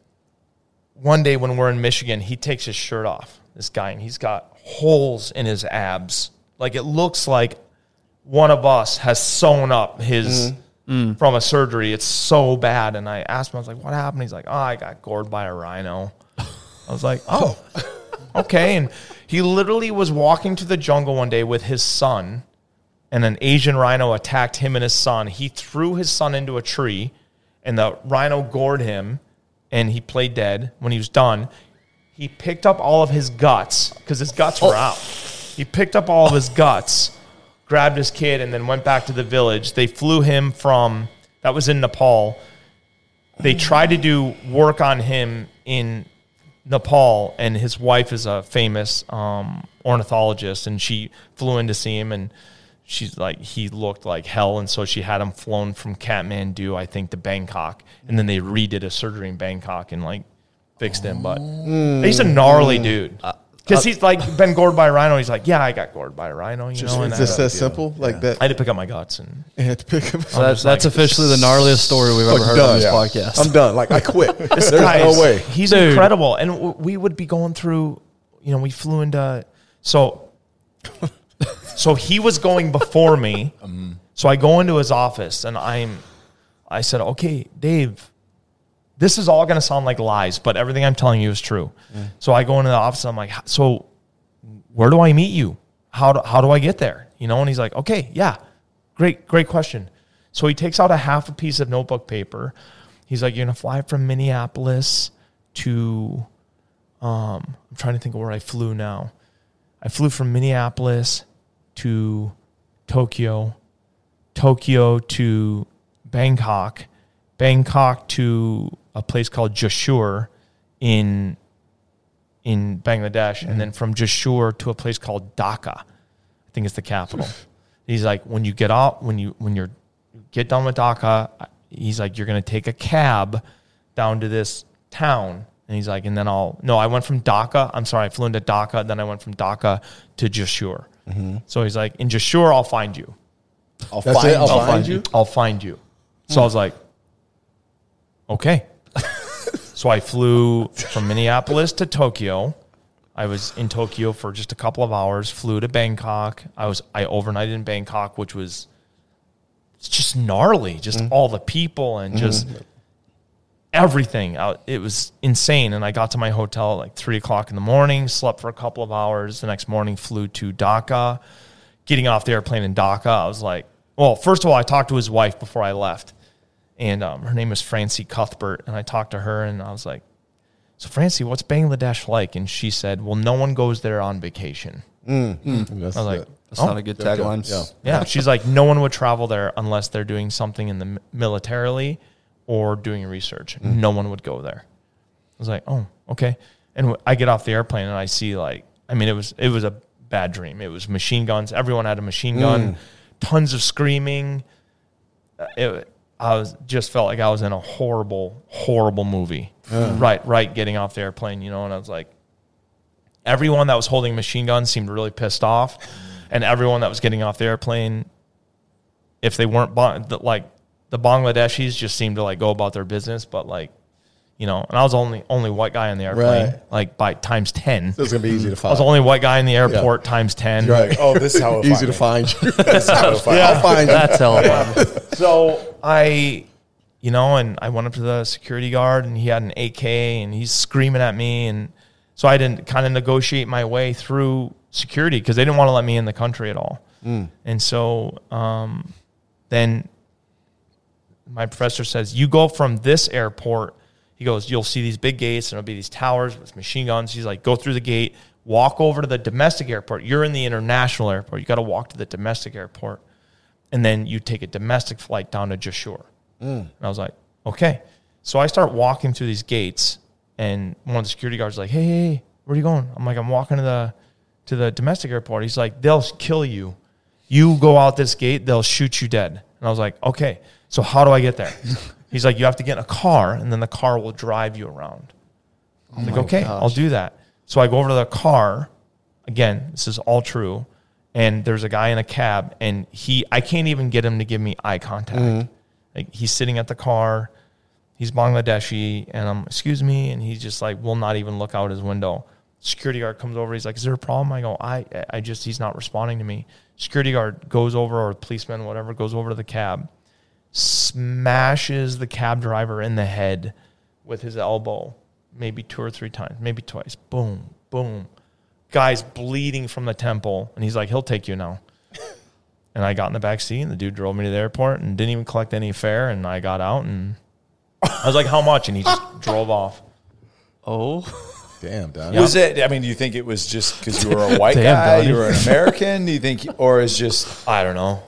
one day when we're in Michigan, he takes his shirt off. This guy, and he's got holes in his abs. Like it looks like one of us has sewn up his Mm. from a surgery. It's so bad. And I asked him, I was like, "What happened?" He's like, "Oh, I got gored by a rhino." I was like, "Oh, okay." And he literally was walking to the jungle one day with his son, and an Asian rhino attacked him and his son. He threw his son into a tree, and the rhino gored him, and he played dead. When he was done, he picked up all of his guts because his guts were oh. out. He picked up all of his guts, grabbed his kid, and then went back to the village. They flew him from that was in Nepal. They mm. tried to do work on him in Nepal, and his wife is a famous um, ornithologist, and she flew in to see him, and she's like, he looked like hell, and so she had him flown from Kathmandu, I think, to Bangkok, and then they redid a surgery in Bangkok and like fixed him, but mm. he's a gnarly dude. Uh, Because uh, he's like been gored by a rhino. He's like, yeah, I got gored by a rhino. You know, and It's just I, that simple, like that. I had to pick up my guts, and I had to pick up. So that's, that's like, officially the gnarliest story we've ever heard done. on this Yeah. podcast. I'm done. Like I quit. There's guy no is- way. He's Dude. incredible. And w- we would be going through, you know, we flew into, so, so he was going before me. Mm. So I go into his office and I'm, I said, okay, Dave, this is all going to sound like lies, but everything I'm telling you is true. So I go into the office. And I'm like, so where do I meet you? How do, how do I get there? You know, and he's like, okay, yeah, great, great question. So he takes out a half a piece of notebook paper. He's like, you're gonna fly from Minneapolis to, um, I'm trying to think of where I flew now. I flew from Minneapolis to Tokyo, Tokyo to Bangkok, Bangkok to a place called Jashore in in Bangladesh, and then from Jashore to a place called Dhaka. I think it's the capital. he's like, when you get out, when you when you're get done with Dhaka, he's like, you're gonna take a cab down to this town, and he's like, and then I'll no, I went from Dhaka. I'm sorry, I flew into Dhaka, then I went from Dhaka to Jashore. Mm-hmm. So he's like, in Jashore, I'll find you. I'll find it? I'll you. find you? I'll find you. So I was like, okay. So I flew from Minneapolis to Tokyo. I was in Tokyo for just a couple of hours, flew to Bangkok. I was I overnighted in Bangkok, which was it's just gnarly, just mm-hmm. all the people and mm-hmm. just everything. I, it was insane. And I got to my hotel at like three o'clock in the morning, slept for a couple of hours. The next morning, flew to Dhaka. Getting off the airplane in Dhaka, I was like, well, first of all, I talked to his wife before I left, and um, her name is Francie Cuthbert, and I talked to her, and I was like, so Francie, what's Bangladesh like? And she said, well, no one goes there on vacation. Mm. Hmm. Mm. That's I was like, it. That's not oh, a good tagline. Yeah. yeah, she's like, no one would travel there unless they're doing something in the militarily or doing research. Mm. No one would go there. I was like, oh, okay. And I get off the airplane and I see like I mean, it was it was a bad dream. It was machine guns. Everyone had a machine gun. Tons of screaming. Uh, It, I was just felt like I was in a horrible, horrible movie. Right, right, getting off the airplane, you know, and I was like, everyone that was holding machine guns seemed really pissed off, and everyone that was getting off the airplane, if they weren't like the Bangladeshis, just seemed to like go about their business, but like. You know, and I was only only white guy in the airplane, Right. like by times ten. This is gonna be easy to find. I was the only white guy in the airport times ten. right. Oh, this is how Easy to find find you. me. How it'll find me. I'll find you. That's hella fun. So I, you know, and I went up to the security guard, and he had an AK, and he's screaming at me, and so I didn't kind of negotiate my way through security because they didn't want to let me in the country at all. And so um, then my professor says, "You go from this airport." He goes, "You'll see these big gates, and it'll be these towers with machine guns." He's like, "Go through the gate, walk over to the domestic airport. You're in the international airport. You got to walk to the domestic airport, and then you take a domestic flight down to Jashore." Mm. And I was like, "Okay." So I start walking through these gates, and one of the security guards is like, "Hey, hey, hey, where are you going?" I'm like, "I'm walking to the to the domestic airport." He's like, "They'll kill you." you go out this gate, they'll shoot you dead. And I was like, okay, so how do I get there? He's like, you have to get in a car, and then the car will drive you around. Oh I'm like, okay, I'll do that. So I go over to the car. Again, this is all true. And there's a guy in a cab, and he, I can't even get him to give me eye contact. Mm-hmm. Like he's sitting at the car, he's Bangladeshi, and I'm, excuse me, and he's just like, will not even look out his window. Security guard comes over, he's like, is there a problem? I go, I, I just, he's not responding to me. Security guard goes over, or policeman, whatever, goes over to the cab, smashes the cab driver in the head with his elbow, maybe two or three times, maybe twice. Boom, boom. Guy's bleeding from the temple, and he's like, he'll take you now. And I got in the back seat, and the dude drove me to the airport and didn't even collect any fare. And I got out, and I was like, "How much?" And he just drove off. Oh, Damn, Don. Yeah. Was it? I mean, do you think it was just because you were a white Damn, guy, Donnie. you were an American? Do you think, or is just I don't know.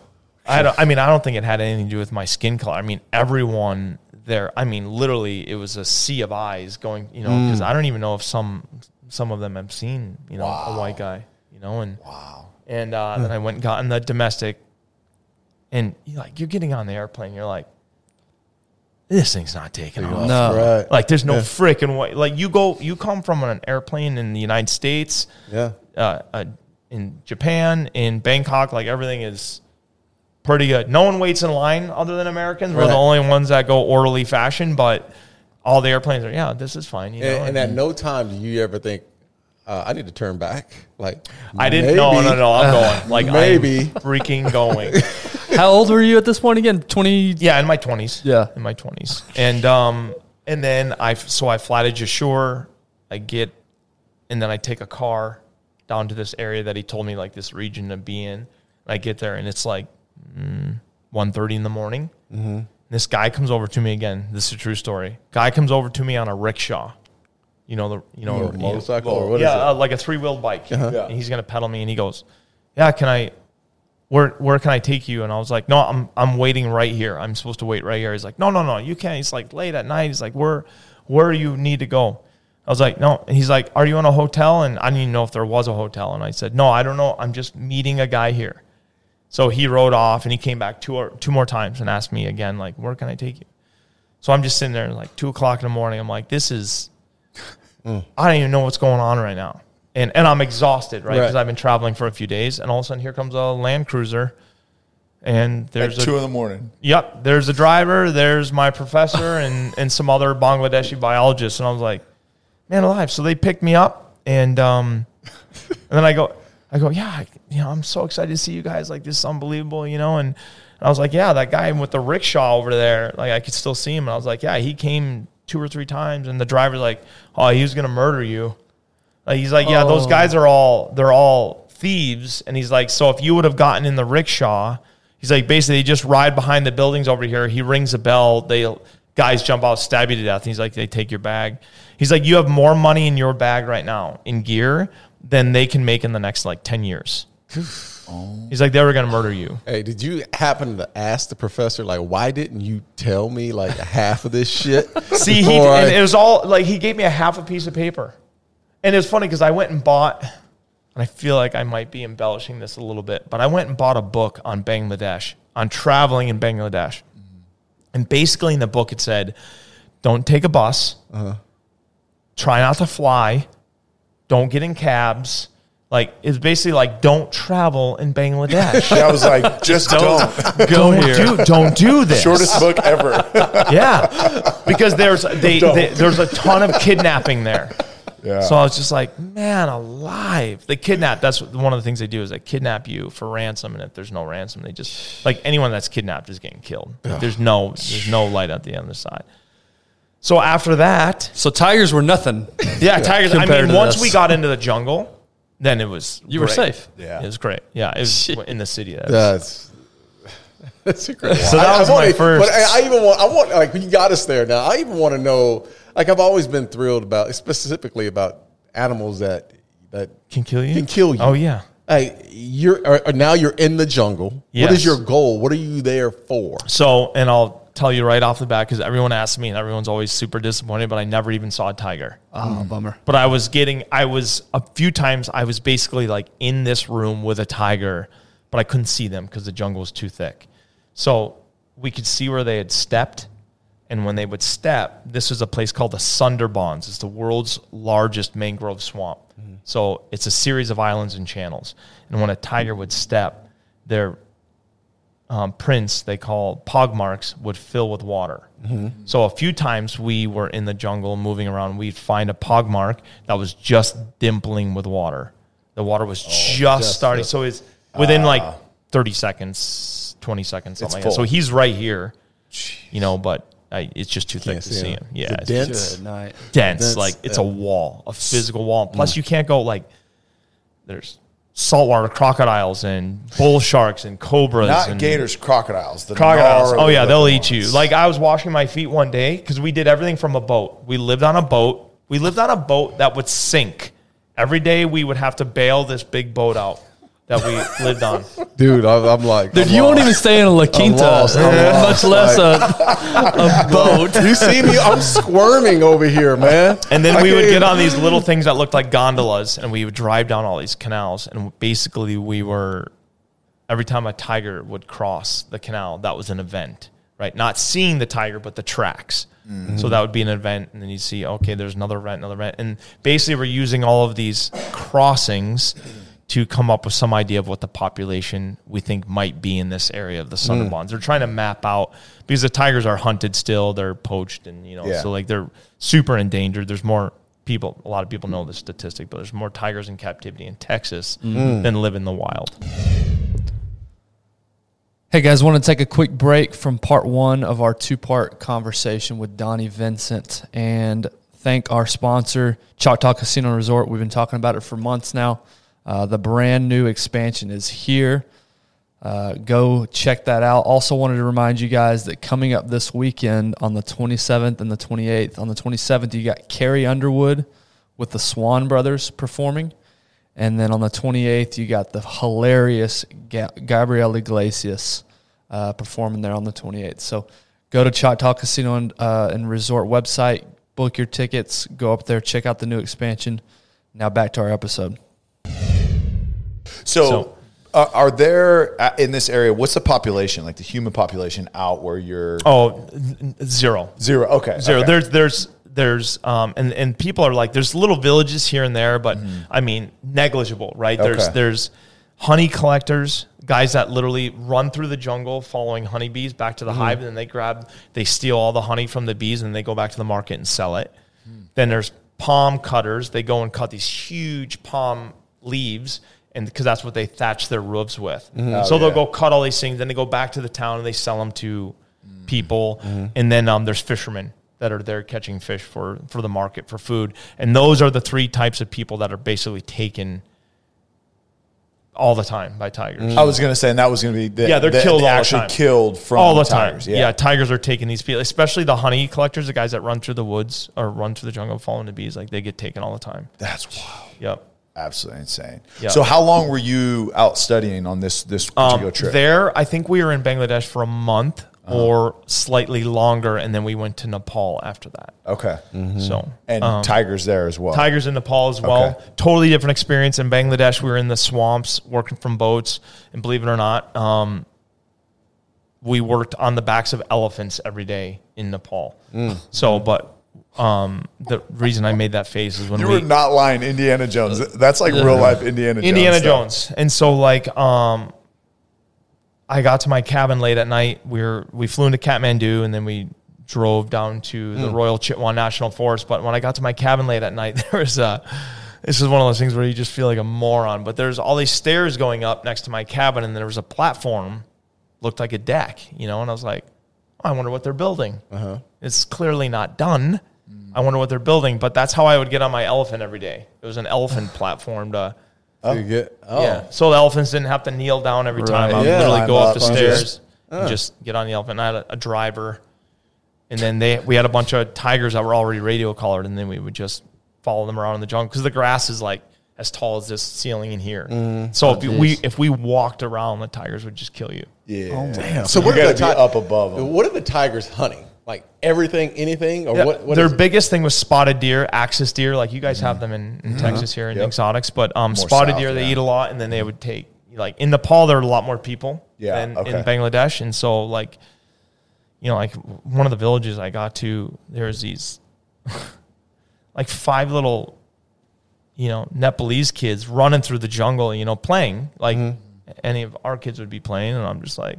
I don't. I mean, I don't think it had anything to do with my skin color. I mean, everyone there. I mean, literally, it was a sea of eyes going. You know, because I don't even know if some some of them have seen you know a white guy. You know, and wow? and uh, then I went and got in the domestic, and you're like you're getting on the airplane, you're like, this thing's not taking off. no. Right. Like there's no Yeah. freaking way. Like you go, you come from an airplane in the United States, Yeah. uh, uh, in Japan, in Bangkok. Like everything is pretty good. No one waits in line other than Americans. We're the only ones that go orderly fashion, but all the airplanes are. Yeah, this is fine. You know, And, and at no time do you ever think, uh, I need to turn back? Like, I didn't. No, no, maybe- no. I'm going. Like maybe. I'm freaking going. How old were you at this point again? Twenty. Yeah, in my twenties. Yeah. in my twenties, and um, and then I so I fly to Jashore. I get, and then I take a car down to this area that he told me like this region to be in. And I get there, and it's like 1.30 in the morning. Mm-hmm. This guy comes over to me again. This is a true story. Guy comes over to me on a rickshaw. You know the you know Mo- motorcycle or what is yeah, it? uh, like a three wheeled bike. Yeah. And he's gonna pedal me, and he goes, "Yeah, can I? Where where can I take you?" And I was like, "No, I'm I'm waiting right here. I'm supposed to wait right here." He's like, "No, no, no, you can't." He's like, "Late at night." He's like, "Where where you need to go?" I was like, "No." And he's like, "Are you in a hotel?" And I didn't even know if there was a hotel. And I said, "No, I don't know. I'm just meeting a guy here." So he rode off, and he came back two or two more times and asked me again, like, "Where can I take you?" So I'm just sitting there, like two o'clock in the morning. I'm like, "This is." I don't even know what's going on right now. And, and I'm exhausted, right? Because Right. I've been traveling for a few days, and all of a sudden here comes a Land Cruiser, and At there's two a in the morning. yep, there's a driver, there's my professor, and and some other Bangladeshi biologists, and I was like, man alive. So they picked me up, and um, and then I go, I go, yeah, you know, I'm so excited to see you guys. Like this is unbelievable, you know. And, and I was like, yeah, that guy with the rickshaw over there, like I could still see him. And I was like, yeah, he came two or three times, and the driver's like, oh, he was gonna murder you. Like he's like, yeah, those Oh. guys are all they're all thieves, and he's like, so if you would have gotten in the rickshaw, he's like, basically, they just ride behind the buildings over here. He rings a bell, they guys jump out, stab you to death. he's like, they take your bag. He's like, you have more money in your bag right now in gear than they can make in the next like ten years. Oh. He's like, they were gonna murder you. Hey, did you happen to ask the professor, like, why didn't you tell me like half of this shit? See, he I- and it was all like he gave me a half a piece of paper, and it was funny because I went and bought and I feel like I might be embellishing this a little bit, but I went and bought a book on Bangladesh, on traveling in Bangladesh. And basically in the book it said, don't take a bus, uh-huh. try not to fly, don't get in cabs. Like it's basically like don't travel in Bangladesh. I was like, just don't. Go don't here. do don't do this. Shortest book ever. Yeah, because there's they, they there's a ton of kidnapping there. Yeah. So I was just like, man, alive. They kidnap. That's one of the things they do is they kidnap you for ransom, and if there's no ransom, they just like anyone that's kidnapped is getting killed. Like, there's no there's no light at the other side. So after that, So tigers were nothing. yeah, tigers. I mean, once this. we got into the jungle, then it was You were safe. Yeah. It was great. Yeah, it was in the city. That's, That's that's a great. So that was I, I my wanna- first- But I, I even want. I want like you got us there now. I even want to know. Like I've always been thrilled about specifically about animals that that Can kill you. Can kill you. Oh yeah. Hey, you're or, or now you're in the jungle. What Yes. is your goal? What are you there for? So, and I'll tell you right off the bat because everyone asks me, and everyone's always super disappointed, but I never even saw a tiger. Oh, bummer. But I was getting, I was a few times, I was basically like in this room with a tiger, but I couldn't see them because the jungle was too thick. So we could see where they had stepped. And when they would step, this is a place called the Sundarbans. It's the world's largest mangrove swamp. Mm-hmm. So it's a series of islands and channels. And when a tiger would step, their um, prints they call pug marks would fill with water. Mm-hmm. So a few times we were in the jungle moving around, we'd find a pug mark that was just dimpling with water. The water was oh, just, just starting. the- so it's within like ah. 30 seconds, 20 seconds, something like that. So he's right here, you know, but I, it's just too thick Can't to see see him. him. Yeah, it's dense? Dense. Dense, like it's yeah. a wall, a physical wall. Plus, mm. you can't go like there's saltwater crocodiles and bull sharks and cobras Not and gators, crocodiles. The crocodiles. Oh yeah, they'll looking eat you. Like I was washing my feet one day because we did everything from a boat. We lived on a boat. We lived on a boat that would sink. Every day we would have to bail this big boat out that we lived on. Dude, I'm, I'm like, Dude, I'm you won't even stay in a La Quinta, lost. I'm much lost. less a, a boat. You see me? I'm squirming over here, man. And then I we would get on these little things that looked like gondolas, and we would drive down all these canals. And basically, we were every time a tiger would cross the canal, that was an event, right? Not seeing the tiger, but the tracks. So mm-hmm. that would be an event, and then you'd see, okay, there's another event, another event, and basically, we're using all of these crossings to come up with some idea of what the population we think might be in this area of the Sundarbans. Mm. They're trying to map out because the tigers are hunted still, they're poached, and you know, Yeah. so like they're super endangered. There's more people. A lot of people know this statistic, but there's more tigers in captivity in Texas mm. than live in the wild. Hey guys, want to take a quick break from part one of our two part conversation with Donnie Vincent and thank our sponsor, Choctaw Casino Resort. We've been talking about it for months now. Uh, the brand new expansion is here. Uh, go check that out. Also, wanted to remind you guys that coming up this weekend on the 27th and the 28th, on the 27th, you got Carrie Underwood with the Swon Brothers performing. And then on the 28th, you got the hilarious Ga- Gabriel Iglesias uh, performing there on the 28th. So go to Choctaw Casino and, uh, and Resort website, book your tickets, go up there, check out the new expansion. Now back to our episode. So, So- uh, are there uh, in this area? What's the population, like the human population, out where you're Oh, zero. zero? Okay, Zero. okay. There's there's there's um and and people are like there's little villages here and there, but I mean negligible, right? There's Okay. there's honey collectors, guys that literally run through the jungle following honeybees back to the hive, and then they grab they steal all the honey from the bees and they go back to the market and sell it. Then there's palm cutters. They go and cut these huge palm leaves. And because that's what they thatch their roofs with, mm-hmm. so oh, they'll yeah. go cut all these things. Then they go back to the town and they sell them to people. Mm-hmm. And then um, there's fishermen that are there catching fish for, for the market for food. And those are the three types of people that are basically taken all the time by tigers. Mm. I was gonna say, and that was gonna be the, Yeah, they're the- killed all the actually time. killed from all the tigers. time. Yeah. tigers are taking these people, especially the honey collectors, the guys that run through the woods or run through the jungle following the bees. Like they get taken all the time. that's wild. Yep. Absolutely insane. Yeah. So, how long were you out studying on this this particular Um, trip? there, I think we were in Bangladesh for a month. or slightly longer, and then we went to Nepal after that. Okay. So And um, tigers there as well. Tigers in Nepal as well. Okay. Totally different experience. In Bangladesh, we were in the swamps working from boats, and believe it or not, um, we worked on the backs of elephants every day in Nepal. Mm. So, but um, the reason I made that face is when You we were not lying, Indiana Jones. That's like real life Indiana Jones. Indiana stuff. Jones. And so like um I got to my cabin late at night. We were we flew into Kathmandu and then we drove down to the Royal Chitwan National Forest. But when I got to my cabin late at night, there was a this is one of those things where you just feel like a moron. But there's all these stairs going up next to my cabin, and there was a platform, looked like a deck, you know. And I was like, oh, I wonder what they're building. Uh-huh. It's clearly not done. I wonder what they're building. But that's how I would get on my elephant every day. It was an elephant platform to. So get oh Yeah. So the elephants didn't have to kneel down every time. I would Yeah. literally go Climb up the stairs just- and just get on the elephant. And I had a, a driver, and then they we had a bunch of tigers that were already radio collared, and then we would just follow them around in the jungle because the grass is like as tall as this ceiling in here. Mm-hmm. So if we if we walked around, the tigers would just kill you. Yeah. Oh, damn. So we're gotta be up above them. What are the tigers hunting? Like everything, anything, or Yeah, what? what their biggest thing was spotted deer, axis deer. Like you guys have them in, in Texas here in Mm-hmm. Yep. exotics, but um, spotted south, deer they yeah. eat a lot, and then they would take like in Nepal there are a lot more people Yeah, than okay. in Bangladesh, and so like you know like one of the villages I got to there's these like five little you know Nepalese kids running through the jungle, you know, playing like any of our kids would be playing, and I'm just like.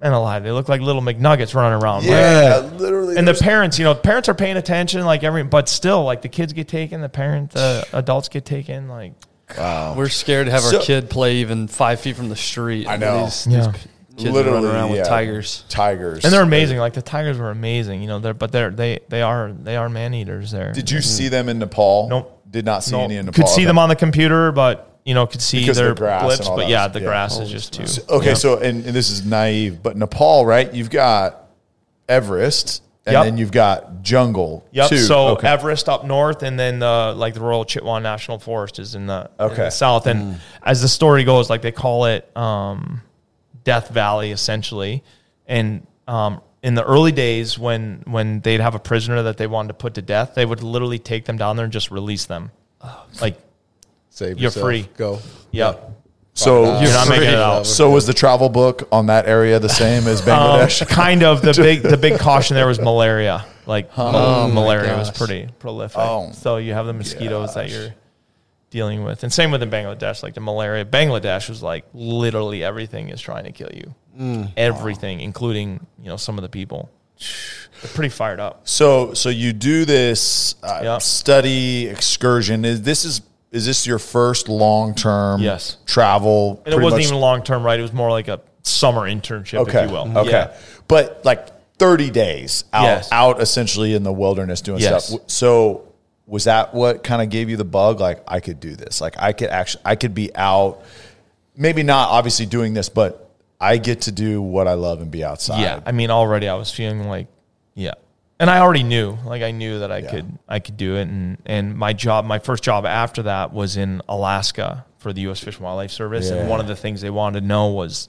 Man alive, they look like little McNuggets running around. Like, yeah, literally. and the parents, you know, parents are paying attention, like every, but still, like the kids get taken, the parent, the adults get taken, like Wow, We're scared to have So- our kid play even five feet from the street. I know. These, Yeah. these kids are running around with tigers. Tigers. and they're amazing. Like the tigers were amazing, you know. They're but they're they they are they are man eaters there. Did you mm-hmm. see them in Nepal? Nope. Did not see No, any in Nepal. could see them on the computer, but you know, could see Because their the grass blips. But that. yeah, the Yeah. grass is just too. Okay, yeah. so and, and this is naive, but Nepal, right? You've got Everest, and Yep. then you've got jungle. Yep. Too. So okay. Everest up north, and then the like the Royal Chitwan National Forest is in the, in Okay. the south. And as the story goes, like they call it um, Death Valley, essentially. And um, in the early days, when when they'd have a prisoner that they wanted to put to death, they would literally take them down there and just release them. Like, Save You're yourself. free. Go. yep. so You're not making it out. So was the travel book on that area the same as Bangladesh? Um, kind of the big the big caution there was malaria. Like mal- Oh malaria was pretty prolific. Oh, so you have the mosquitoes that you're dealing with, and same with in Bangladesh. Like the malaria, Bangladesh was like literally everything is trying to kill you. Mm. Everything, including you know some of the people. They're pretty fired up. So so you do this uh, Yep. study excursion. Is this is is this your first long term Yes. travel? And it wasn't much- even long term, right? It was more like a summer internship, okay. if you will. Okay, Yeah. but like thirty days out Yes. out essentially in the wilderness doing Yes. stuff. So was that what kind of gave you the bug? Like I could do this. Like I could actually I could be out. Maybe not obviously doing this, but I get to do what I love and be outside. Yeah, I mean, already I was feeling like, yeah, and I already knew, like, I knew that I Yeah. could, I could do it, and and my job, my first job after that was in Alaska for the U.S. Fish and Wildlife Service, Yeah. and one of the things they wanted to know was,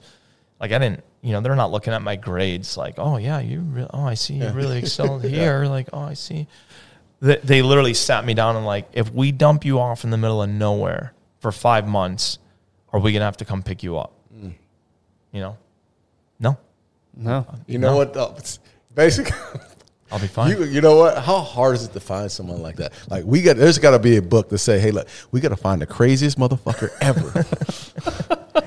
like, I didn't, you know, they're not looking at my grades, like, oh yeah, you, re- oh I see, you really excelled here, like, oh I see, they, they literally sat me down and like, if we dump you off in the middle of nowhere for five months, are we gonna have to come pick you up? Mm. You know, no, No. You know No. what? though? It's Basically, I'll be fine. you you know what? How hard is it to find someone like that? Like we got, there's got to be a book to say, hey, look, we got to find the craziest motherfucker ever,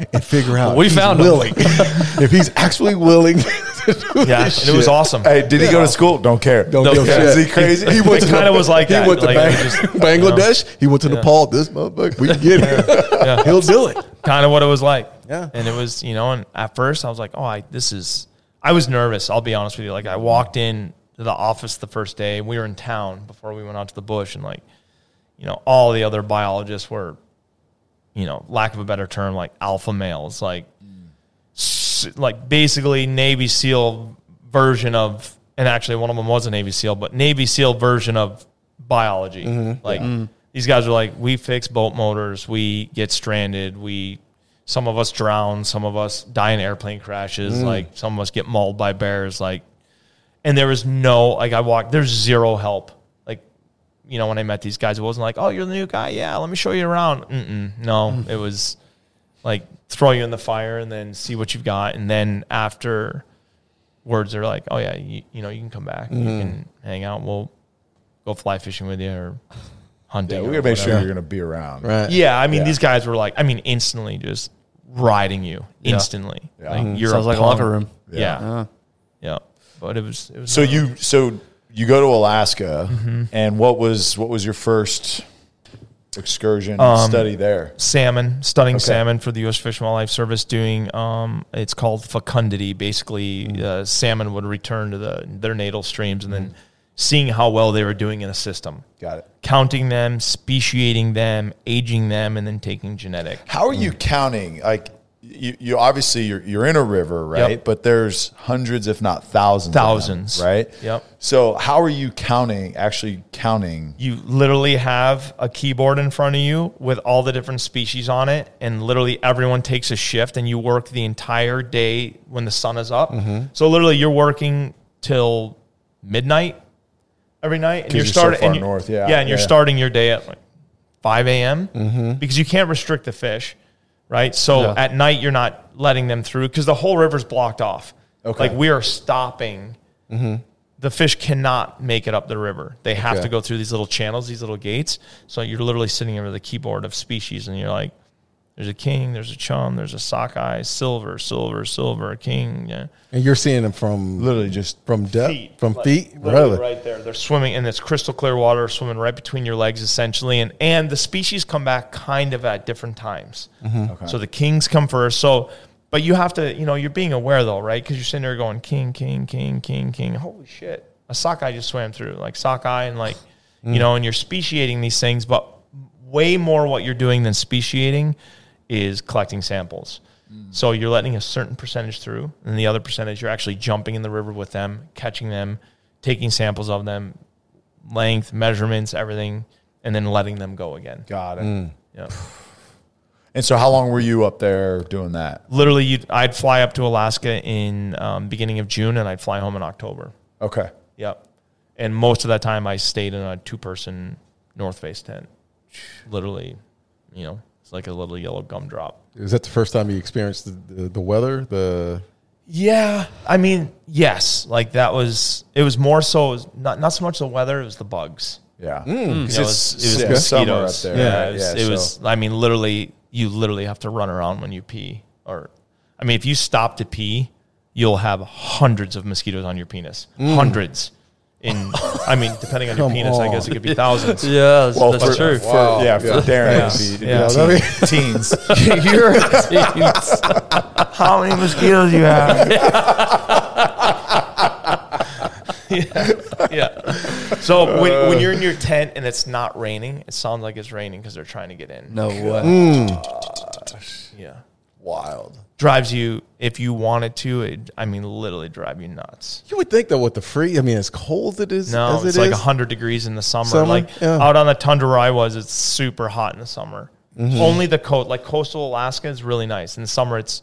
and figure out We if found him. willing, if he's actually willing. Yeah, it was awesome. Hey, did he go to school? Don't care. Don't Don't give care. Is he crazy? He went kinda was like he went to Like, Bang- just- Bangladesh. He went to Nepal. This motherfucker, we can get him. He'll do it. kind of what it was like. Yeah. And it was, you know, and at first I was like, oh, I, this is, I was nervous. I'll be honest with you. Like I walked in to the office the first day. We were in town before we went out to the bush, and like, you know, all the other biologists were, you know, lack of a better term, like alpha males, like, s- like basically Navy SEAL version of, and actually one of them was a Navy SEAL, but Navy SEAL version of biology. Mm-hmm. Like mm-hmm. these guys are like, we fix boat motors, we get stranded, we some of us drown, some of us die in airplane crashes, mm. like some of us get mauled by bears, like and there was no like I walked there's zero help. Like you know when I met these guys, it wasn't like oh you're the new guy, yeah, let me show you around. Mm-mm, no, it was like throw you in the fire and then see what you've got, and then after words are like oh yeah you, you know you can come back, you can hang out, we'll go fly fishing with you or hunting. Yeah, we or gotta make sure you're gonna be around. Right. Yeah, I mean Yeah. these guys were like I mean instantly just riding you Yeah. instantly. Yeah. Like Mhm. you're Sounds a like a locker room. Yeah. Yeah, But it was it was So uh, you so you go to Alaska, Mm-hmm. and what was what was your first excursion Um, study there? salmon, studying Okay. salmon for the U.S. Fish and Wildlife Service. Doing, um, it's called fecundity. Basically, Mm. uh, salmon would return to the their natal streams, and then seeing how well they were doing in a system, Got it. counting them, speciating them, aging them, and then taking genetic. How are you Mm. counting? Like you, you obviously you're you're in a river, right? Yep. But there's hundreds, if not thousands, of them, Thousands. right? Yep. So how are you counting? Actually counting? You literally have a keyboard in front of you with all the different species on it, and literally everyone takes a shift, and you work the entire day when the sun is up. Mm-hmm. So literally, you're working till midnight every night, and you're you're so starting far and you- north, yeah, yeah, and you're yeah. starting your day at like five a.m. Mm-hmm. because you can't restrict the fish, right? So Yeah. at night you're not letting them through because the whole river's blocked off. Okay. Like we are stopping. Mm-hmm. The fish cannot make it up the river. They have Okay. to go through these little channels, these little gates. So you're literally sitting over the keyboard of species, and you're like, "There's a king, there's a chum, there's a sockeye, silver, silver, silver, a king." Yeah, And you're seeing them from Literally just from depth, from Like, feet, really. right there. They're swimming, and it's crystal clear water, swimming right between your legs, essentially. And and the species come back kind of at different times. Mm-hmm. Okay. So the kings come first. So, but you have to, you know, you're being aware though, right? Because you're sitting there going king, king, king, king, king. Holy shit! A sockeye just swam through, like sockeye, and like, you mm. know, and you're speciating these things, but way more what you're doing than speciating is collecting samples. So you're letting a certain percentage through, and the other percentage you're actually jumping in the river with them, catching them, taking samples of them, length, measurements, everything, and then letting them go again. got it. Mm. Yeah. And so how long were you up there doing that? Literally, you'd, I'd fly up to Alaska in um, beginning of June, and I'd fly home in October. Okay. Yep. And most of that time, I stayed in a two-person North Face tent. Literally, you know, it's like a little yellow gumdrop. Is that the first time you experienced the, the, the weather? The Yeah, I mean, yes, like that was. It was more so it was not not so much the weather; it was the bugs. Yeah. Mm. You know, It's, it was, it was yeah, summer up there. Yeah, right? it was. Yeah, it so- was I mean, literally, you literally have to run around when you pee. Or, I mean, if you stop to pee, you'll have hundreds of mosquitoes on your penis. Mm. Hundreds. In, I mean, depending on your Come penis, I guess it could be thousands. Yeah, that's, Well, that's for, true. For, Wow. Yeah, for Yeah. Darren, it'd be, Yeah. it'd be Yeah. teen- teens. You're how many mosquitoes you have? yeah, yeah. So when, when you're in your tent and it's not raining, it sounds like it's raining because they're trying to get in. no way. Yeah. Wild. Drives you if you wanted to. It, I mean, literally drive you nuts. you would think that with the free, I mean, as cold it is No, as it's it like is, hundred degrees in the summer. Summer, Like yeah. out on the tundra where I was, it's super hot in the summer. Mm-hmm. Only the coast, like coastal Alaska, is really nice. In the summer, it's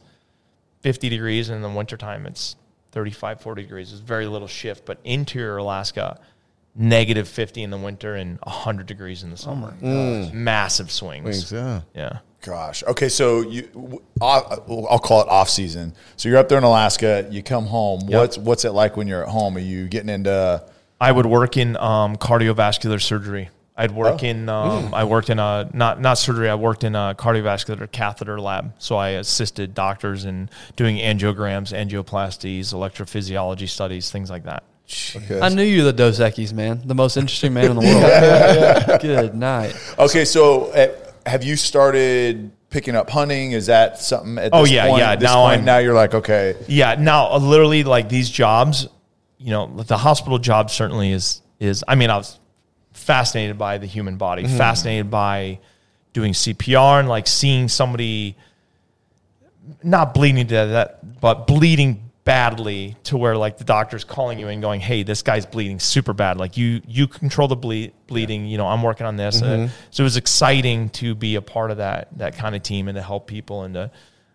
fifty degrees, and in the wintertime, it's 35, 40 degrees. There's very little shift. But interior Alaska, negative fifty in the winter and hundred degrees in the summer. Massive swings. Wings, yeah. Yeah. Gosh. Okay, so you, I'll call it off season. So you're up there in Alaska. You come home. What's what's it like when you're at home? Are you getting into? I would work in um, cardiovascular surgery. I'd work Oh. in. Um, I worked in a not not surgery. I worked in a cardiovascular catheter lab. So I assisted doctors in doing angiograms, angioplasties, electrophysiology studies, things like that. Okay. I knew you were the Dos Equis, man. The most interesting man in the world. Good night. Okay, so uh, have you started picking up hunting? Is that something? At Oh, yeah, point, yeah, now point, I'm- now you're like, okay, Yeah. Now, uh, literally, like these jobs, you know, the hospital job certainly is is. I mean, I was fascinated by the human body, Mm-hmm. fascinated by doing CPR and like seeing somebody not bleeding to death, but bleeding badly to where like the doctor's calling you and going, "Hey, this guy's bleeding super bad. Like you you control the bleed bleeding. You know, I'm working on this." Uh, so it was exciting to be a part of that that kind of team and to help people and to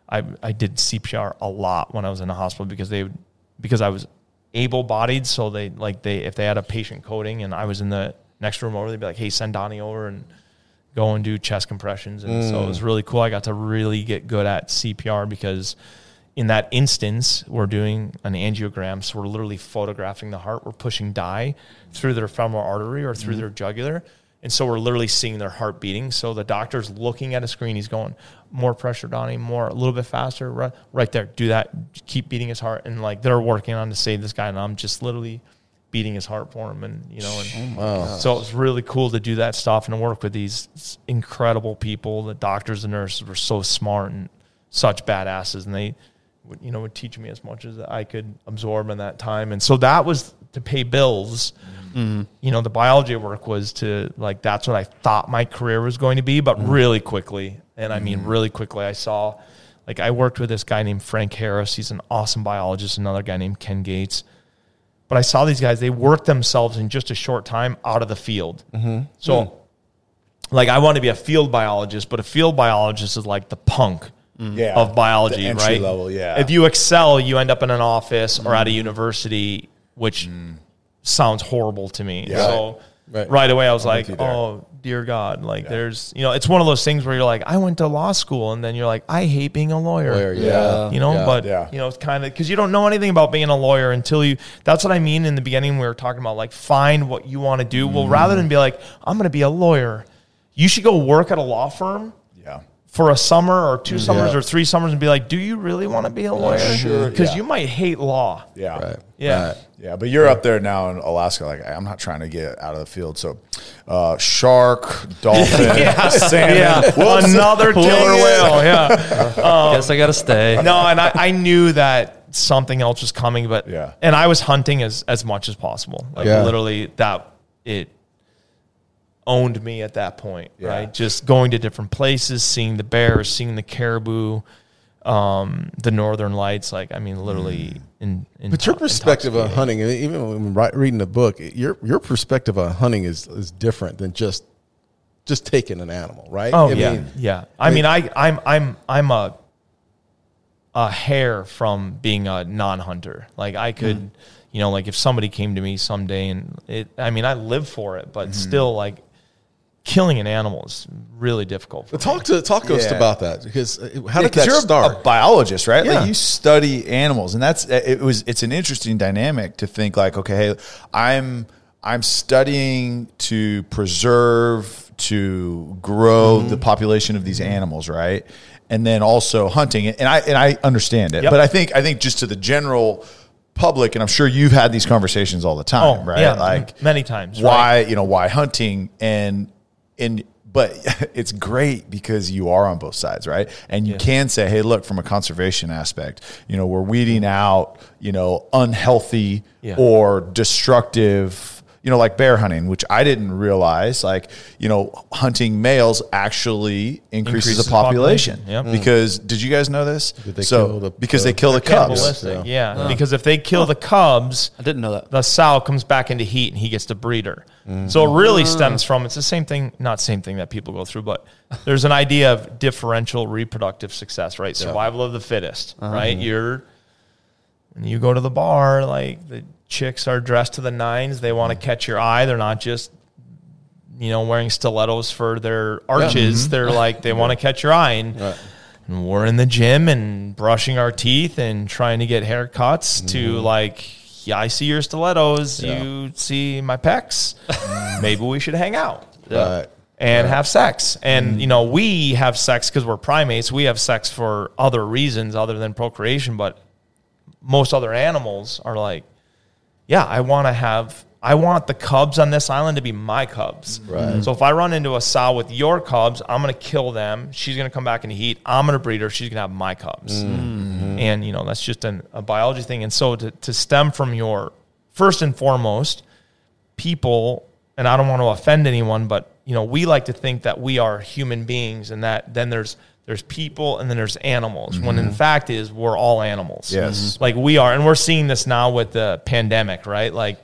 I I did CPR a lot when I was in the hospital because they would because I was able bodied. So they like they if they had a patient coding and I was in the next room over, they'd be like, "Hey, send Donnie over and go and do chest compressions." And so it was really cool. I got to really get good at CPR because in that instance, we're doing an angiogram. So we're literally photographing the heart. We're pushing dye through their femoral artery or through mm-hmm. their jugular. And so we're literally seeing their heart beating. So the doctor's looking at a screen. He's going, more pressure, Donnie, more, a little bit faster, right, right there. Do that. Keep beating his heart. And like they're working on to save this guy. And I'm just literally beating his heart for him. And, you know, and oh, so it was really cool to do that stuff and work with these incredible people. The doctors and nurses were so smart and such badasses. And they, you know, would teach me as much as I could absorb in that time. And so that was to pay bills. Mm-hmm. You know, the biology work was to like that's what I thought my career was going to be, but mm-hmm. really quickly, and I mean mm-hmm. really quickly, I saw like I worked with this guy named Frank Harris. He's an awesome biologist. Another guy named Ken Gates. But I saw these guys; they worked themselves in just a short time out of the field. So, mm. like, I want to be a field biologist, but a field biologist is like the punk Yeah. of biology, right? level, yeah. If you excel, you end up in an office or at a university, which sounds horrible to me. Yeah. So Right. right. away, I was like, you there. "Oh dear God!" Like, there's, you know, it's one of those things where you're like, "I went to law school," and then you're like, "I hate being a lawyer." Lawyer, yeah. You know, Yeah. but Yeah. you know, it's kind of because you don't know anything about being a lawyer until you. That's what I mean in the beginning. We were talking about like find what you want to do. Well, Mm-hmm. rather than be like, "I'm going to be a lawyer," you should go work at a law firm Yeah. For a summer or two summers Yeah. or three summers and be like, do you really want to be a lawyer? Sure, Because yeah. you might hate law. Yeah. Right. Yeah. Right. Yeah, but you're up there now in Alaska. Like, I'm not trying to get out of the field. So, uh, shark, dolphin, salmon. Yeah. Whoops. Another killer Dang it. whale. Yeah. Guess I got to stay. no, and I, I knew that something else was coming, but Yeah. and I was hunting as as much as possible. Like Yeah. literally that it owned me at that point, Yeah. right? Just going to different places, seeing the bears, seeing the caribou, um, the northern lights. Like I mean, literally in, in But your perspective on hunting, and even when reading the book, your your perspective on hunting is is different than just just taking an animal, right? Oh I yeah, mean, yeah. I mean, I I'm I'm I'm a a hair from being a non-hunter. Like I could, Mm. you know, like if somebody came to me someday and it, I mean, I live for it, but Mm-hmm. still, like killing an animal is really difficult. For But talk to talk to us Yeah. about that because uh, how Yeah, did 'cause that you're a- start? A, biologist, right? Yeah. Like you study animals, and that's it. Was it's an interesting dynamic to think like, okay, hey, I'm I'm studying to preserve, to grow Mm-hmm. the population of these animals, right? And then also hunting, and I and I understand it, Yep. but I think I think just to the general public, and I'm sure you've had these conversations all the time, oh, right? yeah, like many times. why right? you know why hunting and and but it's great because you are on both sides right and you can say hey look from a conservation aspect you know we're weeding out you know unhealthy Yeah. or destructive you know like bear hunting which i didn't realize like you know hunting males actually increases, Increases the the population, population, yep. because did you guys know this they so kill the- because the- they kill the cubs Cannibalistic, yeah. Because if they kill the cubs, I didn't know that. the sow comes back into heat and he gets to breed her. So it really stems from it's the same thing, not same thing that people go through, but there's an idea of differential reproductive success, right? Survival of the fittest, uh-huh. right? You're when you go to the bar, like the chicks are dressed to the nines, they want to mm. catch your eye. They're not just you know wearing stilettos for their arches. Mm-hmm. They're like they want to catch your eye. And and we're in the gym and brushing our teeth and trying to get haircuts to mm-hmm. like yeah i see your stilettos. You see my pecs. Mm. Maybe we should hang out. Right. and have sex. And mm-hmm. you know we have sex because we're primates. We have sex for other reasons other than procreation. But most other animals are like yeah i want to have i want the cubs on this island to be my cubs. Right. so if i run into a sow with your cubs i'm going to kill them. She's going to come back into heat. I'm going to breed her. She's going to have my cubs. Mm-hmm. Mm-hmm. And you know that's just an, a biology thing. And so to, to stem from your first and foremost people and i don't want to offend anyone but you know we like to think that we are human beings and that then there's there's people and then there's animals when in fact is we're all animals. Yes. like we are and we're seeing this now with the pandemic right? Like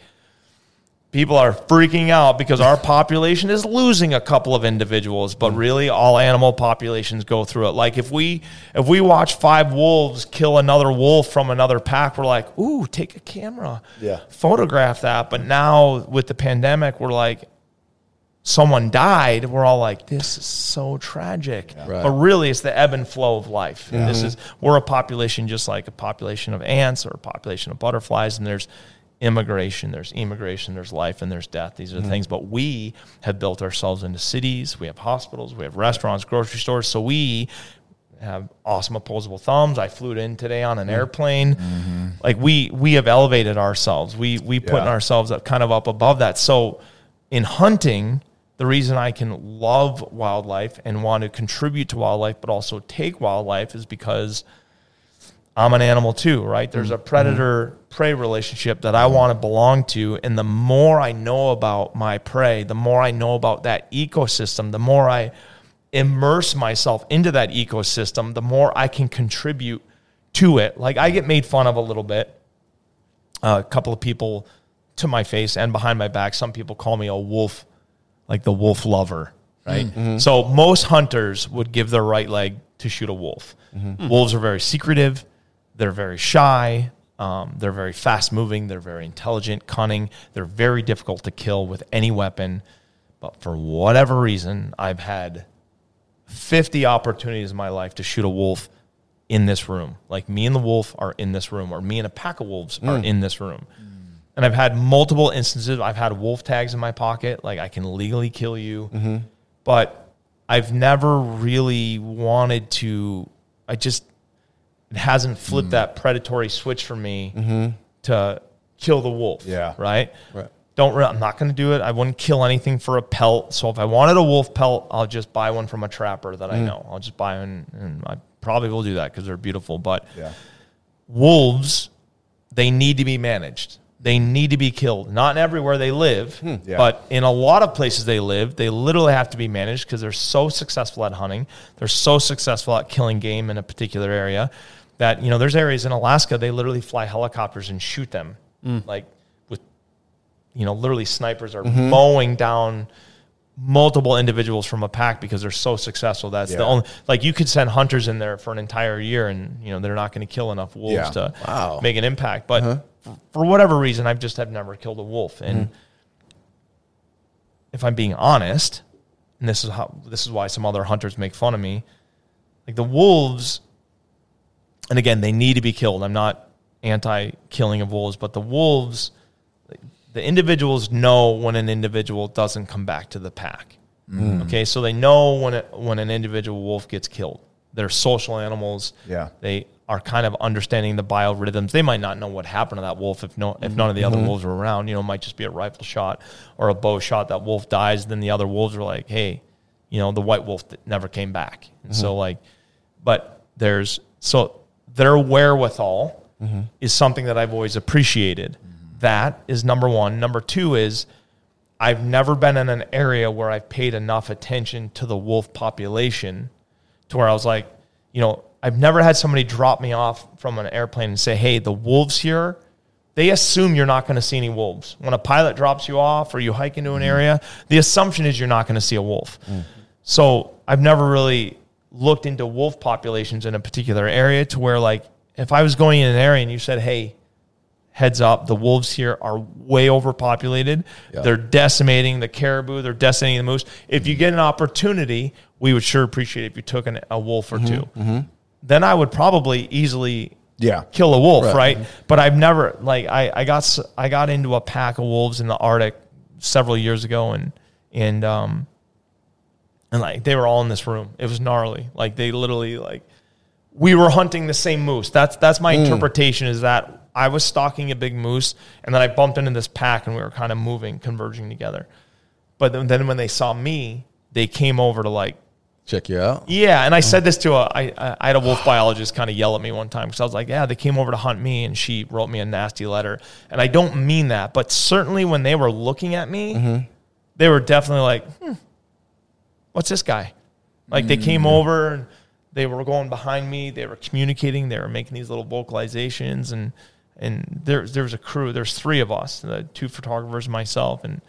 people are freaking out because our population is losing a couple of individuals but Mm. really all animal populations go through it. Like if we if we watch five wolves kill another wolf from another pack we're like ooh take a camera. Yeah. photograph that. But now with the pandemic we're like someone died we're all like this is so tragic. Right. but really it's the ebb and flow of life. This is we're a population just like a population of ants or a population of butterflies and there's immigration there's immigration there's life and there's death. These are the mm-hmm. things. But we have built ourselves into cities. We have hospitals. We have restaurants grocery stores. So we have awesome opposable thumbs. I flew in today on an airplane. Mm-hmm. Like we we have elevated ourselves. We we put Yeah. ourselves up kind of up above that. So in hunting, the reason I can love wildlife and want to contribute to wildlife, but also take wildlife, is because I'm an animal too, right? There's a mm-hmm. predator prey relationship that I want to belong to. And the more I know about my prey, the more I know about that ecosystem, the more I immerse myself into that ecosystem, the more I can contribute to it. Like I get made fun of a little bit. Uh, a couple of people to my face and behind my back, some people call me a wolf, like the wolf lover, right? Mm-hmm. Mm-hmm. So most hunters would give their right leg to shoot a wolf. Mm-hmm. Hmm. Wolves are very secretive, they're very shy, um, they're very fast moving, they're very intelligent, cunning, they're very difficult to kill with any weapon. But for whatever reason, I've had 50 opportunities in my life to shoot a wolf in this room. Like me and the wolf are in this room, or me and a pack of wolves are hmm. in this room. And I've had multiple instances. I've had wolf tags in my pocket, like I can legally kill you. Mm-hmm. But I've never really wanted to, I just, it hasn't flipped mm. that predatory switch for me mm-hmm. to kill the wolf. Yeah. Right? Right. Don't re- I'm not going to do it. I wouldn't kill anything for a pelt. So if I wanted a wolf pelt, I'll just buy one from a trapper that I mm. know. I'll just buy one, and I probably will do that because they're beautiful. But Yeah. wolves, they need to be managed. They need to be killed. Not everywhere they live, hmm, Yeah. but in a lot of places they live, they literally have to be managed because they're so successful at hunting. They're so successful at killing game in a particular area that, you know, there's areas in Alaska, they literally fly helicopters and shoot them. Hmm. Like with, you know, literally snipers are mm-hmm. mowing down multiple individuals from a pack because they're so successful. That's the only like you could send hunters in there for an entire year and you know they're not going to kill enough wolves Yeah. to Wow. make an impact. But uh-huh. For whatever reason, I've just have never killed a wolf. And mm-hmm. if I'm being honest, and this is how this is why some other hunters make fun of me, like the wolves, and again, they need to be killed. I'm not anti killing of wolves, but the wolves the individuals know when an individual doesn't come back to the pack. Mm. Okay, so they know when it, when an individual wolf gets killed. They're social animals. Yeah. they are kind of understanding the biorhythms. They might not know what happened to that wolf if no if none of the other mm-hmm. wolves were around. You know, it might just be a rifle shot or a bow shot. That wolf dies, then the other wolves are like, hey, you know, the white wolf never came back. And so mm-hmm. like, but there's so their wherewithal mm-hmm. is something that I've always appreciated. That is number one. Number two is I've never been in an area where I've paid enough attention to the wolf population to where I was like, you know, I've never had somebody drop me off from an airplane and say, hey, the wolves here, they assume you're not going to see any wolves. When a pilot drops you off or you hike into an mm. area, the assumption is you're not going to see a wolf. Mm. So I've never really looked into wolf populations in a particular area to where, like, if I was going in an area and you said, hey, heads up, the wolves here are way overpopulated. Yeah. They're decimating the caribou, they're decimating the moose. If you mm. get an opportunity, we would sure appreciate it if you took an, a wolf or mm-hmm. 2 mm-hmm. Then I would probably easily Yeah. kill a wolf, Right. right? But I've never like I, I got I got into a pack of wolves in the Arctic several years ago, and and um and like they were all in this room. It was gnarly. Like they literally like we were hunting the same moose. That's that's my interpretation. Is that I was stalking a big moose, and then I bumped into this pack, and we were kind of moving, converging together. But then, then when they saw me, they came over to like Check you out. yeah, and I said this to a I I I had a wolf biologist kind of yell at me one time because I was like, yeah, they came over to hunt me, and she wrote me a nasty letter, and I don't mean that, but certainly when they were looking at me, they were definitely like, hmm, what's this guy? Like they came over and they were going behind me, they were communicating, they were making these little vocalizations, and and there there was a crew. There's three of us, the two photographers, myself, and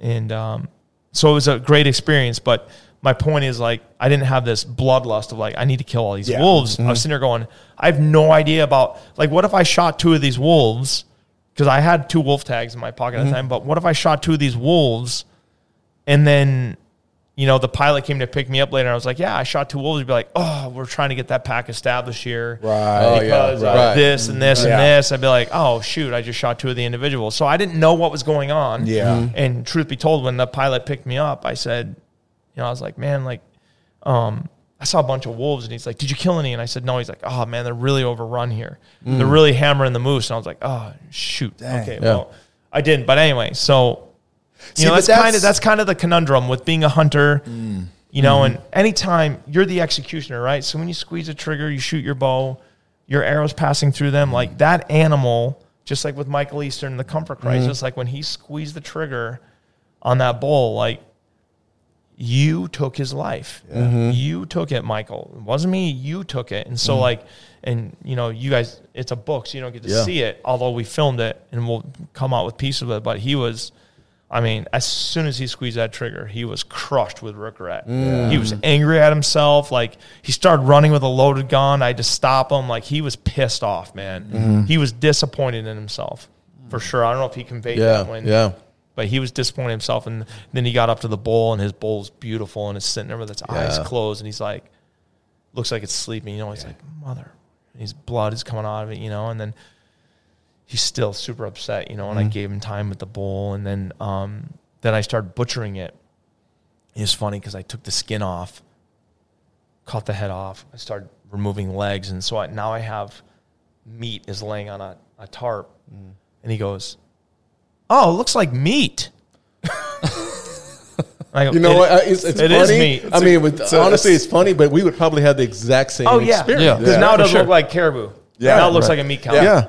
and um, so it was a great experience. But my point is like I didn't have this bloodlust of like I need to kill all these Yeah. wolves. I was sitting there going, I have no idea about like what if I shot two of these wolves because I had two wolf tags in my pocket at the time. But what if I shot two of these wolves and then you know the pilot came to pick me up later and I was like, yeah, I shot two wolves. He'd be like, oh, we're trying to get that pack established here Right. Oh, yeah, because right. this and this Yeah. and this. I'd be like, oh shoot, I just shot two of the individuals. So I didn't know what was going on. Yeah. Mhm. And truth be told, when the pilot picked me up, I said, you know, I was like, man, like, um, I saw a bunch of wolves, and he's like, "Did you kill any?" And I said, "No." He's like, "Oh man, they're really overrun here. Mm. They're really hammering the moose." And I was like, "Oh shoot, okay, well, I didn't." But anyway, so you See, know, that's, that's- kind of that's kind of the conundrum with being a hunter. You know, and anytime you're the executioner, right? So when you squeeze a trigger, you shoot your bow, your arrows passing through them, like that animal, just like with Michael Easter in the Comfort Crisis, like when he squeezed the trigger on that bull, like you took his life. Mm-hmm. You took it, Michael. It wasn't me. You took it. And so, mm-hmm. like, and you know, you guys, it's a book, so you don't get to Yeah. see it. Although we filmed it, and we'll come out with pieces of it. But he was, I mean, as soon as he squeezed that trigger, he was crushed with regret. Mm. He was angry at himself. Like he started running with a loaded gun. I had to stop him. Like he was pissed off, man. Mm-hmm. He was disappointed in himself for mm. sure. I don't know if he conveyed Yeah, that when yeah. But he was disappointed himself. And then he got up to the bull, and his bull's beautiful, and it's sitting there with its eyes closed, and he's like, looks like it's sleeping. You know, he's like, mother, and his blood is coming out of it, you know, and then he's still super upset, you know. And I gave him time with the bull, and then um, then I started butchering it. It's funny because I took the skin off, cut the head off. I started removing legs, and so I, now I have meat is laying on a, a tarp, and he goes, "Oh, it looks like meat." Go, You know "It- what? It's, it's it funny. is meat. I mean, with, it's a- honestly, it's funny, but we would probably have the exact same Oh yeah, experience. Yeah. Because now it doesn't sure. look like caribou. Yeah. now it looks Right. like a meat cow. Yeah. Yeah,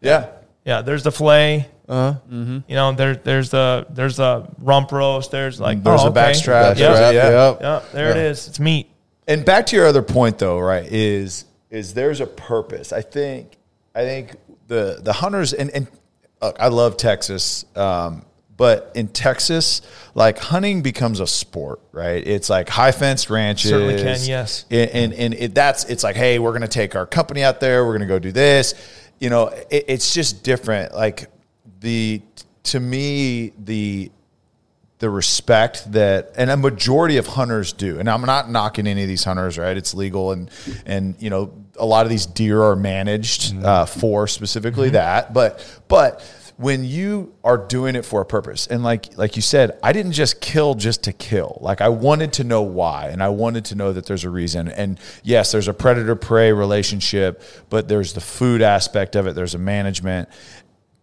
Yeah. Yeah. there's the fillet. Uh-huh. You know, there, there's the there's the rump roast. There's like There's oh, a okay. backstrap. That's Yeah. Yeah. Yep. Yeah, there it is. It's meat. And back to your other point though, right, is is there's a purpose. I think I think the the hunters and, and look, I love Texas. Um, but in Texas, like hunting becomes a sport, right? It's like high fenced ranches. Certainly can, yes. And and, and it, that's it's like, hey, we're gonna take our company out there. We're gonna go do this. You know, it, it's just different. Like the to me the the respect that and a majority of hunters do. And i'm not knocking any of these hunters right? It's legal and and you know a lot of these deer are managed uh, for specifically that. But but when you are doing it for a purpose and like like you said i didn't just kill just to kill. Like i wanted to know why and i wanted to know that there's a reason. And yes there's a predator prey relationship but there's the food aspect of it. There's a management.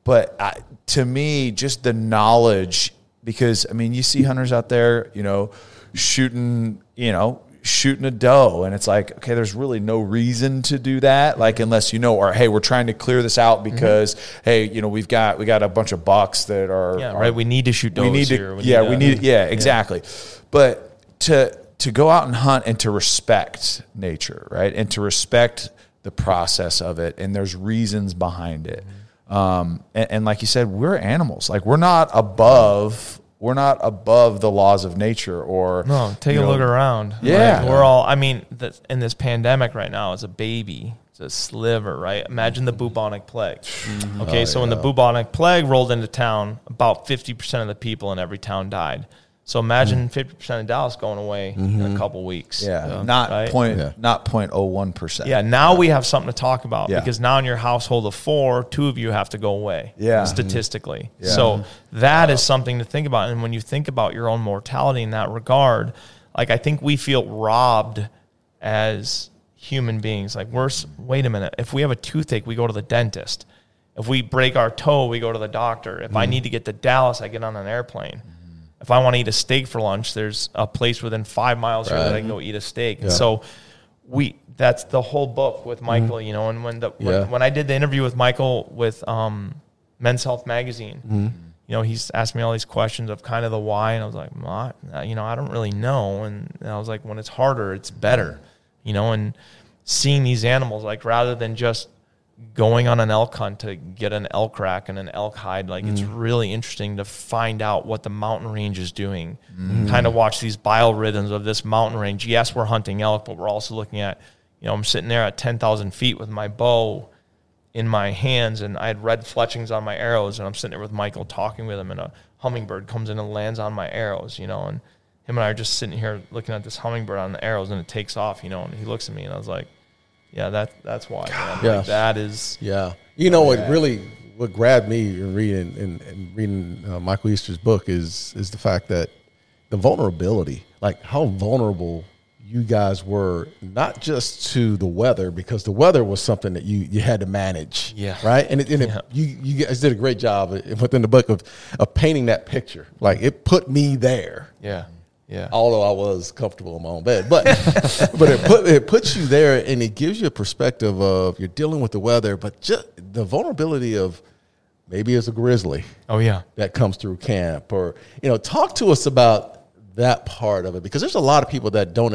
But I, to me, just the knowledge, because I mean, you see hunters out there, you know, shooting, you know, shooting a doe, and it's like, okay, there's really no reason to do that, like unless you know, or hey, we're trying to clear this out mm-hmm. because hey, you know, we've got we got a bunch of bucks that are Yeah, are- right. We need to shoot does we need to, here. yeah, we need, yeah, exactly. But to to go out and hunt and to respect nature, right, and to respect the process of it, and there's reasons behind it. Mm-hmm. Um, and, and like you said, we're animals. Like we're not above. We're not above the laws of nature, or No, take a know, look around. Yeah. Like, we're all. I mean, the, in this pandemic right now, as a baby, it's a sliver, right? Imagine the bubonic plague. Mm-hmm. Okay, Oh, so when the bubonic plague rolled into town, about fifty percent of the people in every town died. So imagine 50 percent of Dallas going away in a mm-hmm. couple weeks. Mm-hmm. Yeah, not right? point, Yeah. not point oh one percent. Yeah, now we have something to talk about Yeah. because now in your household of four, two of you have to go away. Yeah. Mm-hmm. Statistically. Yeah. So mm-hmm. that is something to think about. And when you think about your own mortality in that regard, like I think we feel robbed as human beings. Like we're wait a minute, if we have a toothache, we go to the dentist. If we break our toe, we go to the doctor. If I need to get to Dallas, I get on an airplane. If I want to eat a steak for lunch, there's a place within five miles here that I can go eat a steak. And so we that's the whole book with mm-hmm. Michael, you know, and when the when, Yeah. when I did the interview with Michael with um, Men's Health magazine, mm-hmm. you know, he's asked me all these questions of kind of the why, and I was like, well, I, uh, you know, I don't really know, and, and I was like, when it's harder, it's better, you know, and seeing these animals like rather than just going on an elk hunt to get an elk rack and an elk hide. Like it's mm. really interesting to find out what the mountain range is doing. Mm. Kind of watch these biorhythms of this mountain range. Yes, we're hunting elk, but we're also looking at, you know, I'm sitting there at 10,000 feet with my bow in my hands and I had red fletchings on my arrows and I'm sitting there with Michael talking with him and a hummingbird comes in and lands on my arrows, you know, and him and I are just sitting here looking at this hummingbird on the arrows and it takes off, you know, and he looks at me and I was like, yeah, that that's why. Man. Yeah. Like, that is Yeah. You know what really what grabbed me in reading and, and reading uh, Michael Easter's book is is the fact that the vulnerability, like how vulnerable you guys were, not just to the weather, because the weather was something that you you had to manage. Yeah. Right. And, it, and it, you you guys did a great job within the book of of painting that picture. Like it put me there yeah. Yeah. although I was comfortable in my own bed. But but it put it puts you there and it gives you a perspective of you're dealing with the weather, but just the vulnerability of maybe it's a grizzly Oh yeah. that comes through camp or you know talk to us about that part of it because there's a lot of people that don't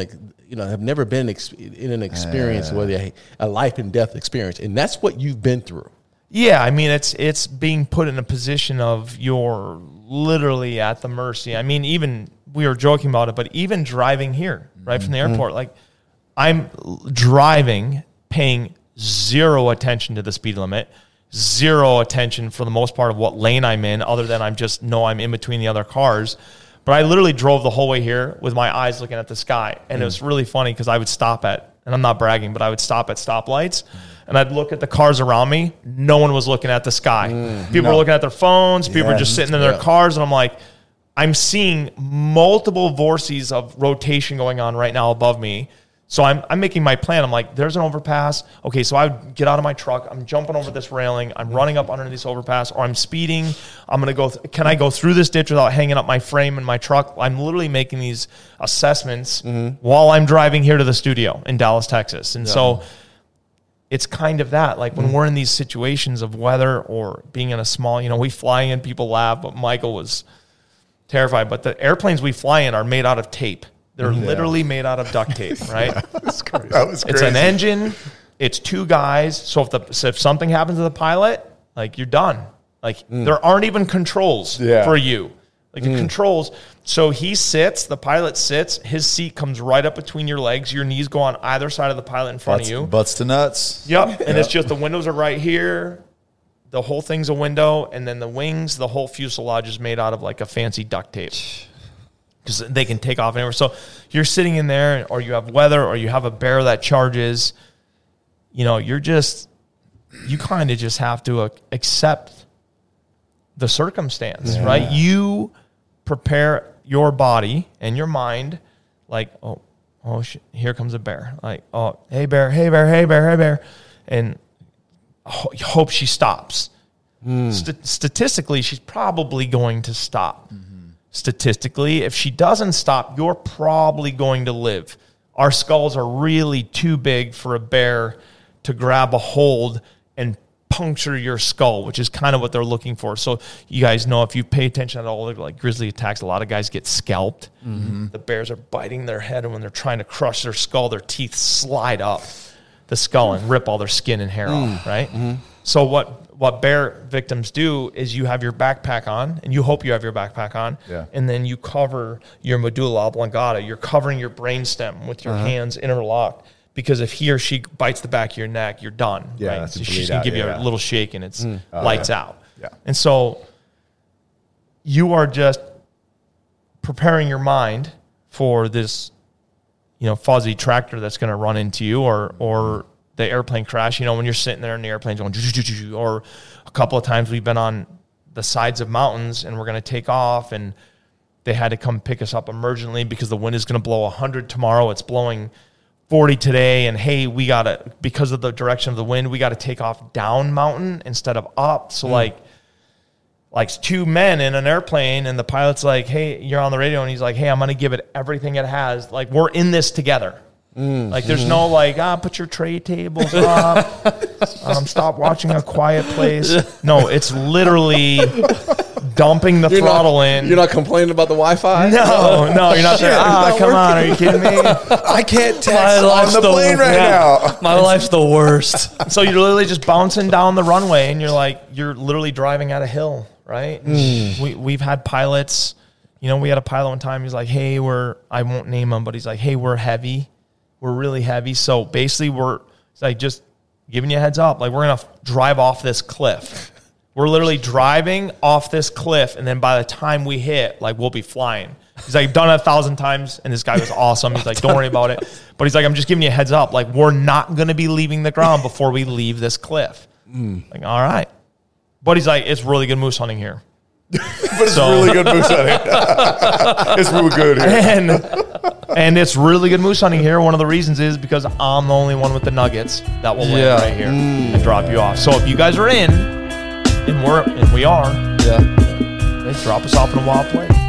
you know have never been in an experience where they a life and death experience and that's what you've been through Yeah, I mean it's it's being put in a position of you're literally at the mercy. I mean, even we were joking about it, but even driving here, right from the mm-hmm. airport, like I'm driving, paying zero attention to the speed limit, zero attention for the most part of what lane I'm in, other than I'm just know I'm in between the other cars. But I literally drove the whole way here with my eyes looking at the sky, and it mm. was really funny because I would stop at, and I'm not bragging, but I would stop at stoplights, and I'd look at the cars around me. No one was looking at the sky. Mm, People were looking at their phones. People were just sitting in their Yeah. cars, and I'm like, I'm seeing multiple vortices of rotation going on right now above me. So I'm, I'm making my plan. I'm like, there's an overpass. Okay, so I would get out of my truck. I'm jumping over this railing. I'm running up under this overpass, or I'm speeding. I'm gonna go. Th- can I go through this ditch without hanging up my frame in my truck? I'm literally making these assessments mm-hmm. while I'm driving here to the studio in Dallas, Texas. And so it's kind of that. Like when mm. we're in these situations of weather or being in a small, you know, we fly in, people laugh, but Michael was terrified. But the airplanes we fly in are made out of tape. They're literally made out of duct tape, right? That was crazy. it's crazy. an engine. It's two guys. So if the so if something happens to the pilot, like you're done. Like mm. there aren't even controls Yeah. for you. Like the controls. So he sits. The pilot sits. His seat comes right up between your legs. Your knees go on either side of the pilot in front Butts, of you. butts to nuts. Yep. And it's just the windows are right here. The whole thing's a window, and then the wings, the whole fuselage is made out of like a fancy duct tape because they can take off anywhere. So you're sitting in there, or you have weather, or you have a bear that charges. You know, you're just you kind of just have to uh, accept the circumstance, right? You prepare your body and your mind, like, oh, oh, shit, here comes a bear. Like, oh, hey bear, hey bear, hey bear, hey bear, and ho- hope she stops. Hmm. St- statistically, she's probably going to stop. Mm-hmm. Statistically, if she doesn't stop, you're probably going to live. Our skulls are really too big for a bear to grab a hold and puncture your skull, which is kind of what they're looking for. So you guys know if you pay attention at all, like grizzly attacks, a lot of guys get scalped. Mm-hmm. The bears are biting their head, and when they're trying to crush their skull, their teeth slide up the skull and rip all their skin and hair mm. off, right? Mm-hmm. So what what bear victims do is you have your backpack on, and you hope you have your backpack on, Yeah. and then you cover your medulla oblongata. You're covering your brainstem with your uh-huh. hands interlocked. Because if he or she bites the back of your neck, you're done. Yeah, right? that's So she's gonna out, give you yeah. a little shake, and it's mm. oh, lights out. Yeah. And so you are just preparing your mind for this, you know, fuzzy tractor that's going to run into you, or or the airplane crash. You know, when you're sitting there and the airplane's going, or a couple of times we've been on the sides of mountains and we're going to take off, and they had to come pick us up emergently because the wind is going to blow 100 tomorrow. It's blowing 40 today. And hey, we got to, because of the direction of the wind, we got to take off down mountain instead of up. So, mm. like, like two men in an airplane, and the pilot's like, hey, you're on the radio, and he's like, hey, I'm to give it everything it has. Like, we're in this together. Like there's no like ah put your tray tables up, um, stop watching a quiet place. No, it's literally dumping the You're throttle not, in. You're not complaining about the Wi-Fi. no, no, you're not there. Ah, not come on, are you kidding me? I can't My text life's on the plane right yeah. now. My life's the worst. So you're literally just bouncing down the runway, and you're like, you're literally driving at a hill, right? We we've had pilots. You know, we had a pilot one time. He's like, "Hey, we're I won't name him, but he's like, hey, we're heavy, we're really heavy. So basically, we're like just giving you a heads up, like we're gonna drive off this cliff. We're literally driving off this cliff, and then by the time we hit, like we'll be flying." He's like, done it a thousand times, and this guy was awesome. He's like, don't worry about it. But he's like, I'm just giving you a heads up. Like, we're not going to be leaving the ground before we leave this cliff. Hmm. Like, all right. But he's like, it's really good moose hunting here. But it's So- really good moose hunting. it's really good here. And and it's really good moose hunting here. One of the reasons is because I'm the only one with the nuggets that will land right here mm. and drop you off. So if you guys are in, and we're and we are, Yeah. drop us off in a wild place.